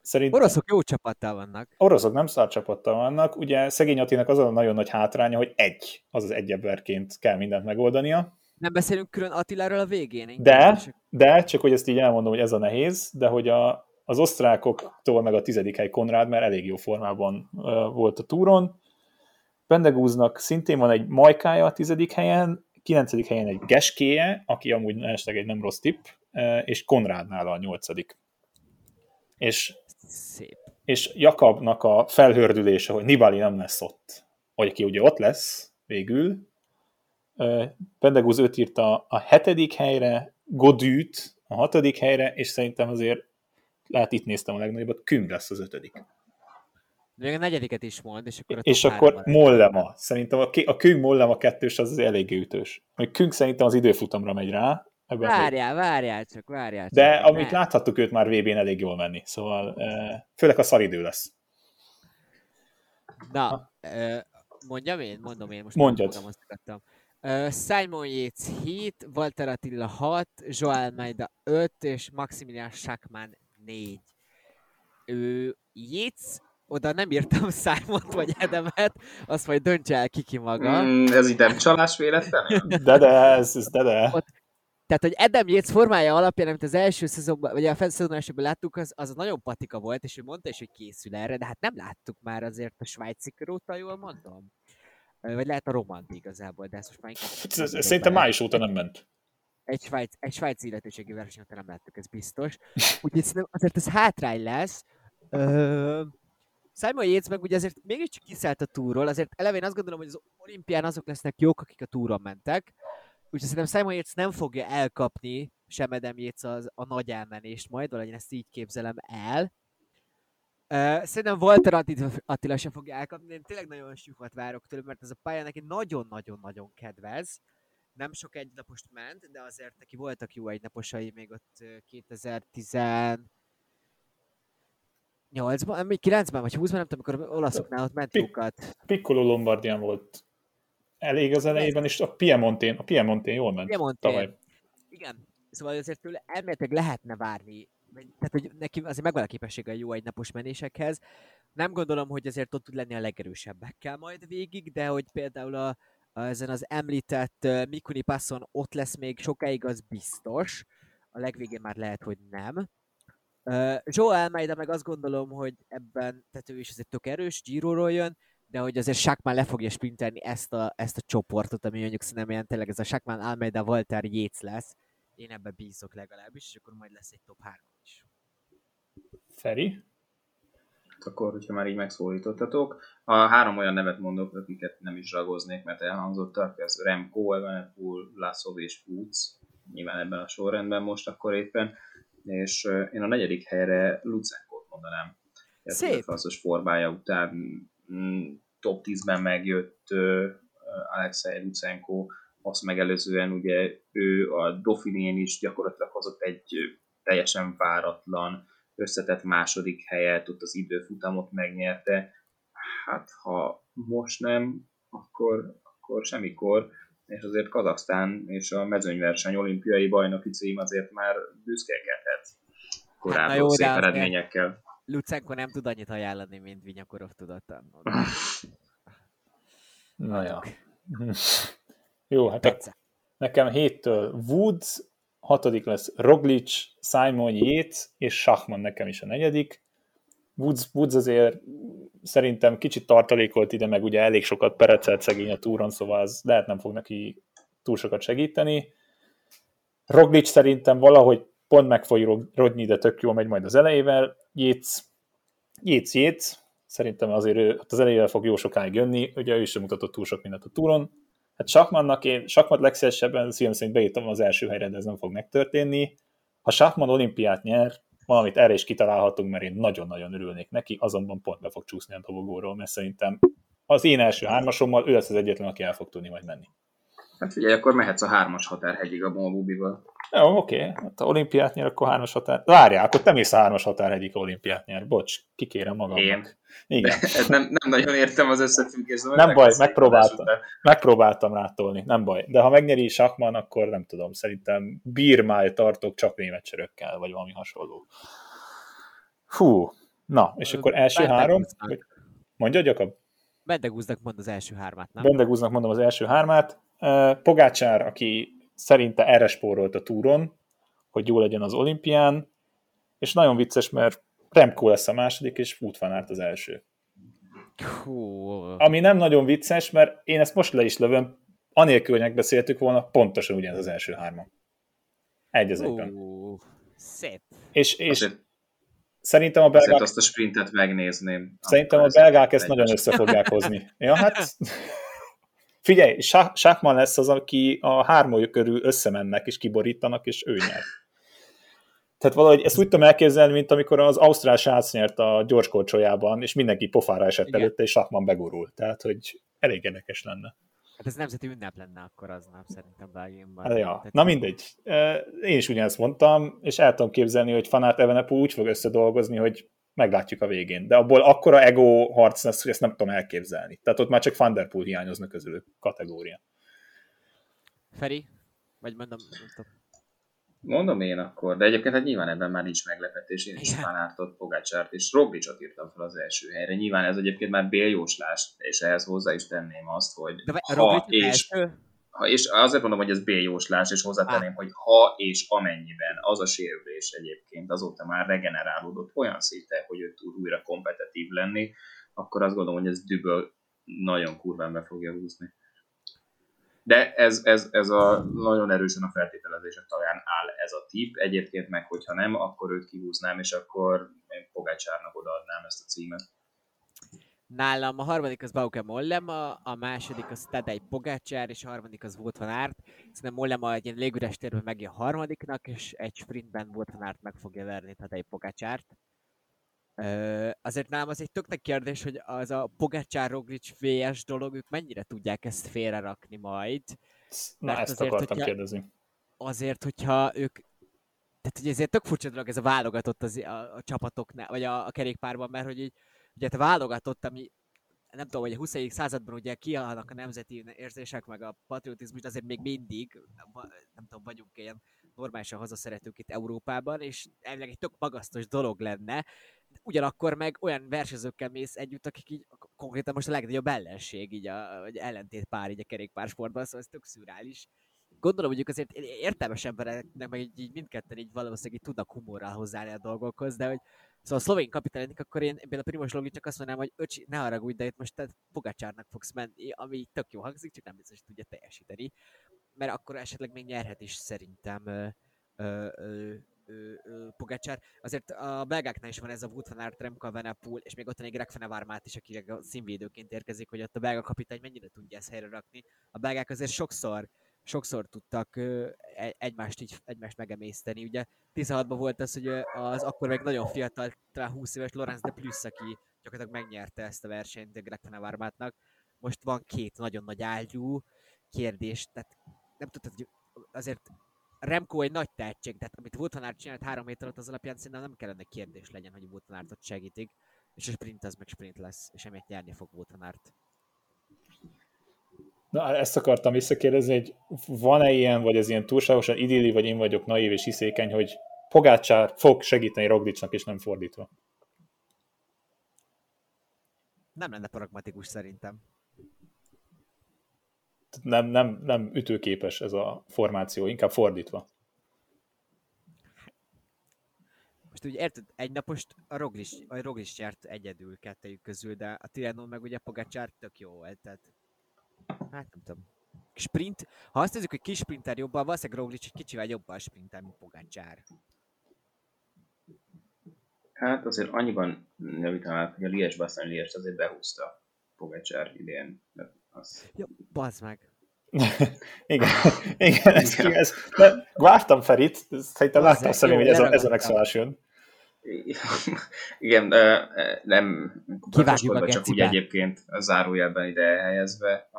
Szerintem... Oroszok jó csapattal vannak. Oroszok nem szár csapattal vannak. Ugye szegény Attinak az a nagyon nagy hátránya, hogy egy, az az egy emberként kell mindent megoldania. Nem beszélünk külön Attiláról a végén? De, de, csak hogy ezt így elmondom, hogy ez a nehéz, de hogy a, az osztrákoktól meg a tizedik hely Konrád, mert elég jó formában uh, volt a túron. Bendegúznak szintén van egy majkája a tizedik helyen, kilencedik helyen egy geskéje, aki amúgy esetleg egy nem rossz tipp, és Konrádnál a nyolcadik. És, Szép. és Jakabnak a felhördülése, hogy Nibali nem lesz ott, hogy aki ugye ott lesz végül, Pendegúz őt írta a hetedik helyre, Godűt a hatodik helyre, és szerintem azért lehet itt néztem a legnagyobbat, Küng lesz az ötödik. Még a negyediket is mond, és akkor a És akkor Mollema. Szerintem a, a Küng Mollema kettős az, az elég ütős. Még Küng szerintem az időfutamra megy rá, Ebben várjál, várjál csak, várjál csak. De amit láthattuk őt már VB-n elég jól menni, szóval főleg a szaridő lesz. Na, mondjam én? Mondom én, most Mondjad. Uh, Simon Yates 7, Walter Attila 6, Joel Maida 5, és Maximilian Schachmann 4. Ő Yates, oda nem írtam simon vagy Edemet, azt majd döntse el kiki maga. Mm, ez így nem csalás véletlen? de de, ez, ez de de. Ott tehát, hogy Adam Yates formája alapján, amit az első szezonban, vagy a szezon elsőben láttuk, az, az nagyon patika volt, és ő mondta is, hogy készül erre, de hát nem láttuk már azért a svájci kör óta, jól mondom. Vagy lehet a romant igazából, de ezt most már inkább... Szerintem május óta nem ment. Egy, svájc, egy svájci illetőségi verseny óta nem láttuk, ez biztos. Úgyhogy azért ez hátrány lesz. Ö... Simon Yates meg ugye azért mégiscsak kiszállt a túról, azért eleve én azt gondolom, hogy az olimpián azok lesznek jók, akik a túron mentek, Úgyhogy szerintem Simon Yates nem fogja elkapni sem Adam Yates az, a nagy elmenést majd, valahogy én ezt így képzelem el. Uh, szerintem Walter Attila sem fogja elkapni, én tényleg nagyon sokat várok tőle, mert ez a pálya neki nagyon-nagyon-nagyon kedvez. Nem sok egynapost ment, de azért neki voltak jó egynaposai még ott 2010 8-ban, 9-ben vagy 20-ban, nem tudom, amikor olaszoknál ott ment jókat. Piccolo Lombardián volt elég az elejében, és a Piemontén, a Piemontén jól ment Piemontén. tavaly. Igen, szóval azért tőle elméletileg lehetne várni, tehát hogy neki azért megvan a képessége a jó egynapos menésekhez. Nem gondolom, hogy azért ott tud lenni a legerősebbekkel majd végig, de hogy például a, a ezen az említett uh, Mikuni Passon ott lesz még sokáig, az biztos. A legvégén már lehet, hogy nem. Joe Almeida meg azt gondolom, hogy ebben, tehát ő is azért tök erős, Giro-ról jön, de hogy azért Sakman le fogja sprintelni ezt a, ezt a csoportot, ami mondjuk szerintem ilyen tényleg ez a Sakman Almeida Walter Yates lesz. Én ebbe bízok legalábbis, és akkor majd lesz egy top 3 is. Feri? akkor, hogyha már így megszólítottatok. A három olyan nevet mondok, akiket nem is ragoznék, mert elhangzottak, ez Remco, Evenepoel, Lassov és Woods, nyilván ebben a sorrendben most akkor éppen, és én a negyedik helyre Lucenkot mondanám. Szép. A formája után mm, top 10-ben megjött Alexei Lucenko, azt megelőzően ugye ő a Dauphinén is gyakorlatilag hozott egy teljesen váratlan, összetett második helyet, ott az időfutamot megnyerte. Hát ha most nem, akkor, akkor semmikor, és azért Kazaksztán és a mezőnyverseny olimpiai bajnoki cím azért már büszkélkedhet korábban hát, jó, szép eredményekkel. Lucenko nem tud annyit ajánlani, mint Vinyakorov tudott Na ja. Jó, hát a, nekem héttől Woods, hatodik lesz Roglic, Simon Yates, és Schachman nekem is a negyedik. Woods, Woods azért szerintem kicsit tartalékolt ide, meg ugye elég sokat perecelt szegény a túron, szóval az lehet nem fog neki túl sokat segíteni. Roglic szerintem valahogy pont meg fog rodni, de tök jól megy majd az elejével. Yates, Yates, Yates, szerintem azért ő az elejével fog jó sokáig jönni, ugye ő sem mutatott túl sok mindent a túron, Hát Sakmannak én, Sakmat legszívesebben szívem szerint beírtam az első helyre, de ez nem fog megtörténni. Ha Sakman olimpiát nyer, valamit erre is kitalálhatunk, mert én nagyon-nagyon örülnék neki, azonban pont be fog csúszni a dobogóról, mert szerintem az én első hármasommal ő lesz az egyetlen, aki el fog tudni majd menni. Hát figyelj, akkor mehetsz a hármas határhegyig a Molbubival. Jó, oké. Okay. Hát, ha olimpiát nyer, akkor hármas határ... Várjál, akkor te mész a hármas határhegyig olimpiát nyer. Bocs, kikérem magamnak. Én. Igen. nem, nem nagyon értem az összefüggést. Nem baj, megpróbáltam. Megpróbáltam rátolni, nem baj. De ha megnyeri Sakman, akkor nem tudom, szerintem bírmáj tartok csak német csörökkel, vagy valami hasonló. Hú, na, és akkor első három. Mondja, Gyakab? Bendegúznak mond az első hármát, nem? Bendegúznak mondom az első hármát. Pogácsár, aki szerinte erre spórolt a túron, hogy jó legyen az olimpián, és nagyon vicces, mert Remco lesz a második, és Wout van az első. Cool. Ami nem nagyon vicces, mert én ezt most le is lövöm, anélkül, hogy megbeszéltük volna, pontosan ugyanez az első hárma. Egy az egyben. Szép. És, és szerintem a belgák... azt a sprintet megnézném. Szerintem a belgák ezt nagyon össze fogják hozni. Ja, hát Figyelj, Sákman lesz az, aki a hármójuk körül összemennek és kiborítanak, és ő nyer. Tehát valahogy ezt úgy tudom elképzelni, mint amikor az Ausztrál srác nyert a gyorskorcsolyában, és mindenki pofára esett Igen. előtte, és Sákman begurult. Tehát, hogy elég érdekes lenne. Hát ez nemzeti ünnep lenne akkor aznap, szerintem Belgiumban. Hát, ja. Na mindegy. Én is ugyanezt mondtam, és el tudom képzelni, hogy Fanát Evenepu úgy fog összedolgozni, hogy meglátjuk a végén. De abból akkora ego harc lesz, hogy ezt nem tudom elképzelni. Tehát ott már csak Van Der Poel hiányozna közülük kategória. Feri? Vagy mondom, mondom. Mondom én akkor, de egyébként hát nyilván ebben már nincs meglepetés, én is Fanártot, Pogácsárt és Roglicsot írtam fel az első helyre. Nyilván ez egyébként már béljóslás, és ehhez hozzá is tenném azt, hogy de ha és... Első? Ha, és azért mondom, hogy ez B-jóslás, és hozzátenném, hogy ha és amennyiben az a sérülés egyébként azóta már regenerálódott olyan szinte, hogy ő tud újra kompetitív lenni, akkor azt gondolom, hogy ez düböl nagyon kurván be fogja húzni. De ez, ez, ez a nagyon erősen a feltételezések talán áll ez a tip. Egyébként meg, hogyha nem, akkor őt kihúznám, és akkor én Pogácsárnak odaadnám ezt a címet. Nálam a harmadik az Bauke Mollema, a második az Tadej Pogácsár, és a harmadik az Wout van Aert. Szerintem Mollema egy ilyen légüres térben megjön a harmadiknak, és egy sprintben Wout van Aert meg fogja verni Tadej Pogácsárt. Ö, azért nálam az egy töknek kérdés, hogy az a Pogácsár Roglic VS dolog, ők mennyire tudják ezt félrerakni majd. Na, Mert ezt azért, akartam hogyha, kérdezni. Azért, hogyha ők tehát hogy ezért tök furcsa dolog ez a válogatott az, a, a csapatoknál, vagy a, a kerékpárban, mert hogy így ugye te válogatott, ami nem tudom, hogy a 20. században ugye kiállnak a nemzeti érzések, meg a patriotizmus, azért még mindig, nem tudom, vagyunk ilyen normálisan hazaszeretők itt Európában, és elvileg egy tök magasztos dolog lenne, ugyanakkor meg olyan versenyzőkkel mész együtt, akik így konkrétan most a legnagyobb ellenség, így a, vagy ellentét pár így a kerékpársportban, szóval ez tök szürális. Gondolom, hogy azért értelmes embereknek, meg így, így mindketten így valószínűleg így tudnak humorral hozzáállni a dolgokhoz, de hogy Szóval a szlovén kapitány akkor én például a Primos Logi csak azt mondanám, hogy öcsi, ne haragudj, de itt most te Pogacsárnak fogsz menni, ami tök jó hangzik, csak nem biztos, hogy tudja teljesíteni. Mert akkor esetleg még nyerhet is szerintem ö, ö, ö, Pogacsár. Azért a belgáknál is van ez a Wout van Aert, Remco Venepul, és még ott van egy Greg Fenevármát is, aki a színvédőként érkezik, hogy ott a belga kapitány mennyire tudja ezt helyre rakni. A belgák azért sokszor sokszor tudtak e, egymást, így, egymást megemészteni. Ugye 16-ban volt az, hogy az akkor még nagyon fiatal, talán 20 éves Lorenz de Plus, aki gyakorlatilag megnyerte ezt a versenyt a Greg Fenevármátnak. Most van két nagyon nagy ágyú kérdés, tehát nem tudtad, hogy azért Remco egy nagy tehetség, tehát amit Wout csinált három méter alatt, az alapján szerintem nem kellene kérdés legyen, hogy van segítik, és a sprint az meg sprint lesz, és emiatt nyerni fog van Na, ezt akartam visszakérdezni, hogy van-e ilyen, vagy ez ilyen túlságosan idilli, vagy én vagyok naív és hiszékeny, hogy Pogácsár fog segíteni Roglicsnak, és nem fordítva? Nem lenne pragmatikus szerintem nem, nem, nem ütőképes ez a formáció, inkább fordítva. Most ugye érted, egy napost a Roglic, a Roglic járt egyedül kettejük közül, de a Tireno meg ugye Pogacsár tök jó volt, tehát hát nem tudom. Sprint, ha azt nézzük, hogy ki sprinter jobban, valószínűleg Roglic egy kicsivel jobban sprinter, mint Pogacsár. Hát azért annyiban javítanám, hogy a Lies azért behúzta Pogacsár idén. Az... Ja, bazd meg. igen, igen, ez, igen. Ez, de vártam Ferit, szerintem láttam személy, hogy ez a, ez a megszállás jön. Igen, nem Kivágjuk csak úgy egyébként a zárójelben ide helyezve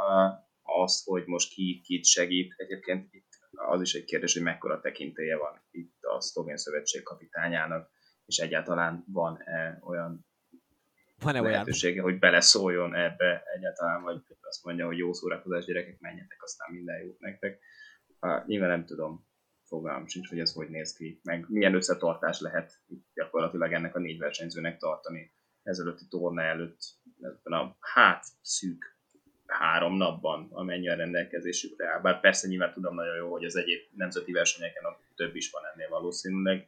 azt, hogy most ki kit segít. Egyébként itt az is egy kérdés, hogy mekkora tekintélye van itt a Szlovén Szövetség kapitányának, és egyáltalán van-e olyan van-e lehetősége, olyan? hogy beleszóljon ebbe egyáltalán, vagy azt mondja, hogy jó szórakozás gyerekek, menjetek, aztán minden jót nektek. Uh, nyilván nem tudom, fogalmam sincs, hogy ez hogy néz ki, meg milyen összetartás lehet gyakorlatilag ennek a négy versenyzőnek tartani ezelőtti torna előtt, ebben a hát szűk három napban, amennyi a rendelkezésükre áll. Bár persze nyilván tudom nagyon jó, hogy az egyéb nemzeti versenyeken a több is van ennél valószínűleg,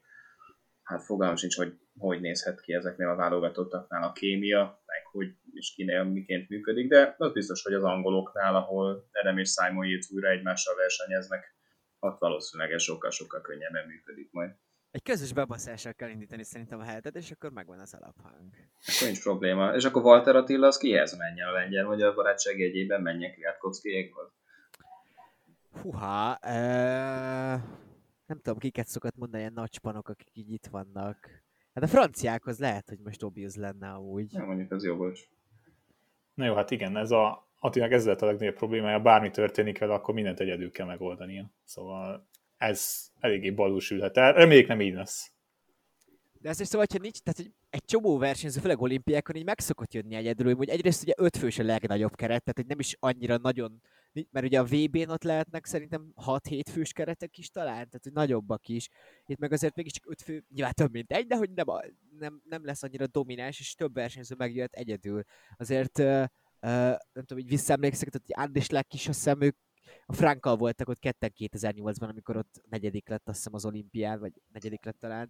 hát fogalmam sincs, hogy hogy nézhet ki ezeknél a válogatottaknál a kémia, meg hogy és kinél miként működik, de az biztos, hogy az angoloknál, ahol Edem és Simon Yates újra egymással versenyeznek, ott valószínűleg ez sokkal-sokkal könnyebben működik majd. Egy közös bebaszással kell indítani szerintem a helyet, és akkor megvan az alaphang. Akkor nincs probléma. És akkor Walter Attila az kihez menjen a lengyel magyar barátság jegyében, menjen Kwiatkowskiékhoz? Húha, e- nem tudom, kiket szokott mondani ilyen nagy spanok, akik így itt vannak. Hát a franciákhoz lehet, hogy most Obius lenne amúgy. Nem mondjuk, az jó is. Na jó, hát igen, ez a Attinak ez lett a legnagyobb problémája, bármi történik vele, akkor mindent egyedül kell megoldania. Szóval ez eléggé balúsülhet el. Reméljük nem így lesz. De is szóval, hogyha nincs, tehát hogy egy csomó versenyző, főleg olimpiákon így meg szokott jönni egyedül, hogy egyrészt ugye öt fős a legnagyobb keret, tehát hogy nem is annyira nagyon mert ugye a VB-n ott lehetnek szerintem 6-7 fős keretek is talán, tehát hogy nagyobbak is. Itt meg azért mégiscsak 5 fő, nyilván több mint egy, de hogy nem, nem, nem lesz annyira domináns, és több versenyző megjöhet egyedül. Azért uh, nem tudom, hogy visszaemlékszek, tehát hogy Andis Leck is, azt hiszem, ők a Frankkal voltak ott ketten 2008-ban, amikor ott negyedik lett, azt hiszem az olimpián, vagy negyedik lett talán.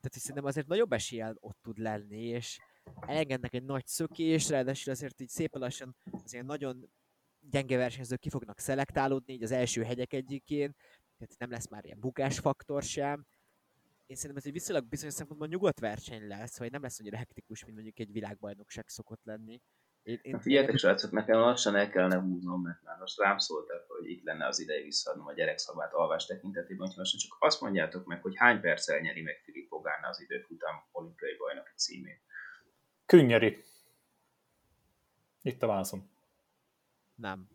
Tehát hogy szerintem azért nagyobb eséllyel ott tud lenni, és elengednek egy nagy szökés, ráadásul azért így szépen lassan azért nagyon gyenge versenyzők ki fognak szelektálódni, így az első hegyek egyikén, tehát nem lesz már ilyen bukásfaktor sem. Én szerintem ez egy viszonylag bizonyos szempontból nyugodt verseny lesz, vagy nem lesz annyira hektikus, mint mondjuk egy világbajnokság szokott lenni. Én, én, hát figyeljetek, srácok, nekem lassan el kellene húznom, mert már most rám szóltak, hogy itt lenne az ideje visszaadnom a gyerekszabát alvás tekintetében, hogy most csak azt mondjátok meg, hogy hány perccel nyeri meg Filippo Ganna az időfutam olimpiai bajnoki címét. Könnyeri. Itt a válaszom. Nem.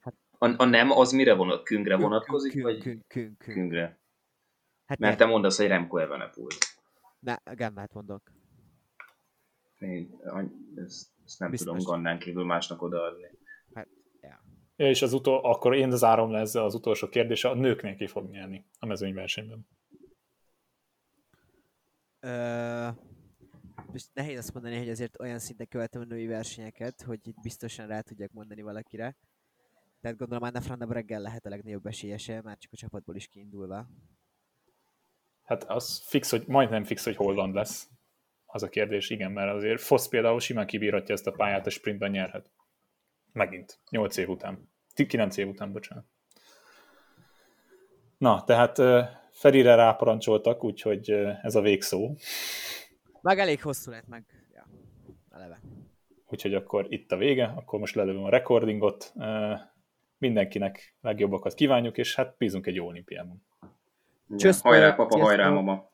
Hát, a, a nem az mire vonat? Küngre vonatkozik? Kün, vagy kün, kün, kün. Küngre. Hát Mert te mondasz, hogy Remco Evenepoel. Ne, Gannát mondok. Én ezt, ezt nem Biztos. tudom Gannán kívül másnak odaadni. Hát, ja. ja. és az utol, akkor én zárom le ezzel az utolsó kérdése, a nőknél ki fog nyerni a mezőnyversenyben? Ö, most nehéz azt mondani, hogy azért olyan szinten követem a női versenyeket, hogy itt biztosan rá tudják mondani valakire. Tehát gondolom Anna Franda reggel lehet a legnagyobb esélyese, már csak a csapatból is kiindulva. Hát az fix, hogy majdnem fix, hogy Holland lesz. Az a kérdés, igen, mert azért Fosz például simán kibírhatja ezt a pályát, a sprintben nyerhet. Megint, 8 év után. 9 év után, bocsánat. Na, tehát Ferire ráparancsoltak, úgyhogy ez a végszó. Meg elég hosszú lett meg. Ja, eleve. Úgyhogy akkor itt a vége, akkor most lelövöm a recordingot. Mindenkinek legjobbakat kívánjuk, és hát bízunk egy jó olimpiában. Csösz, hajrá, papa, hajrá, mama.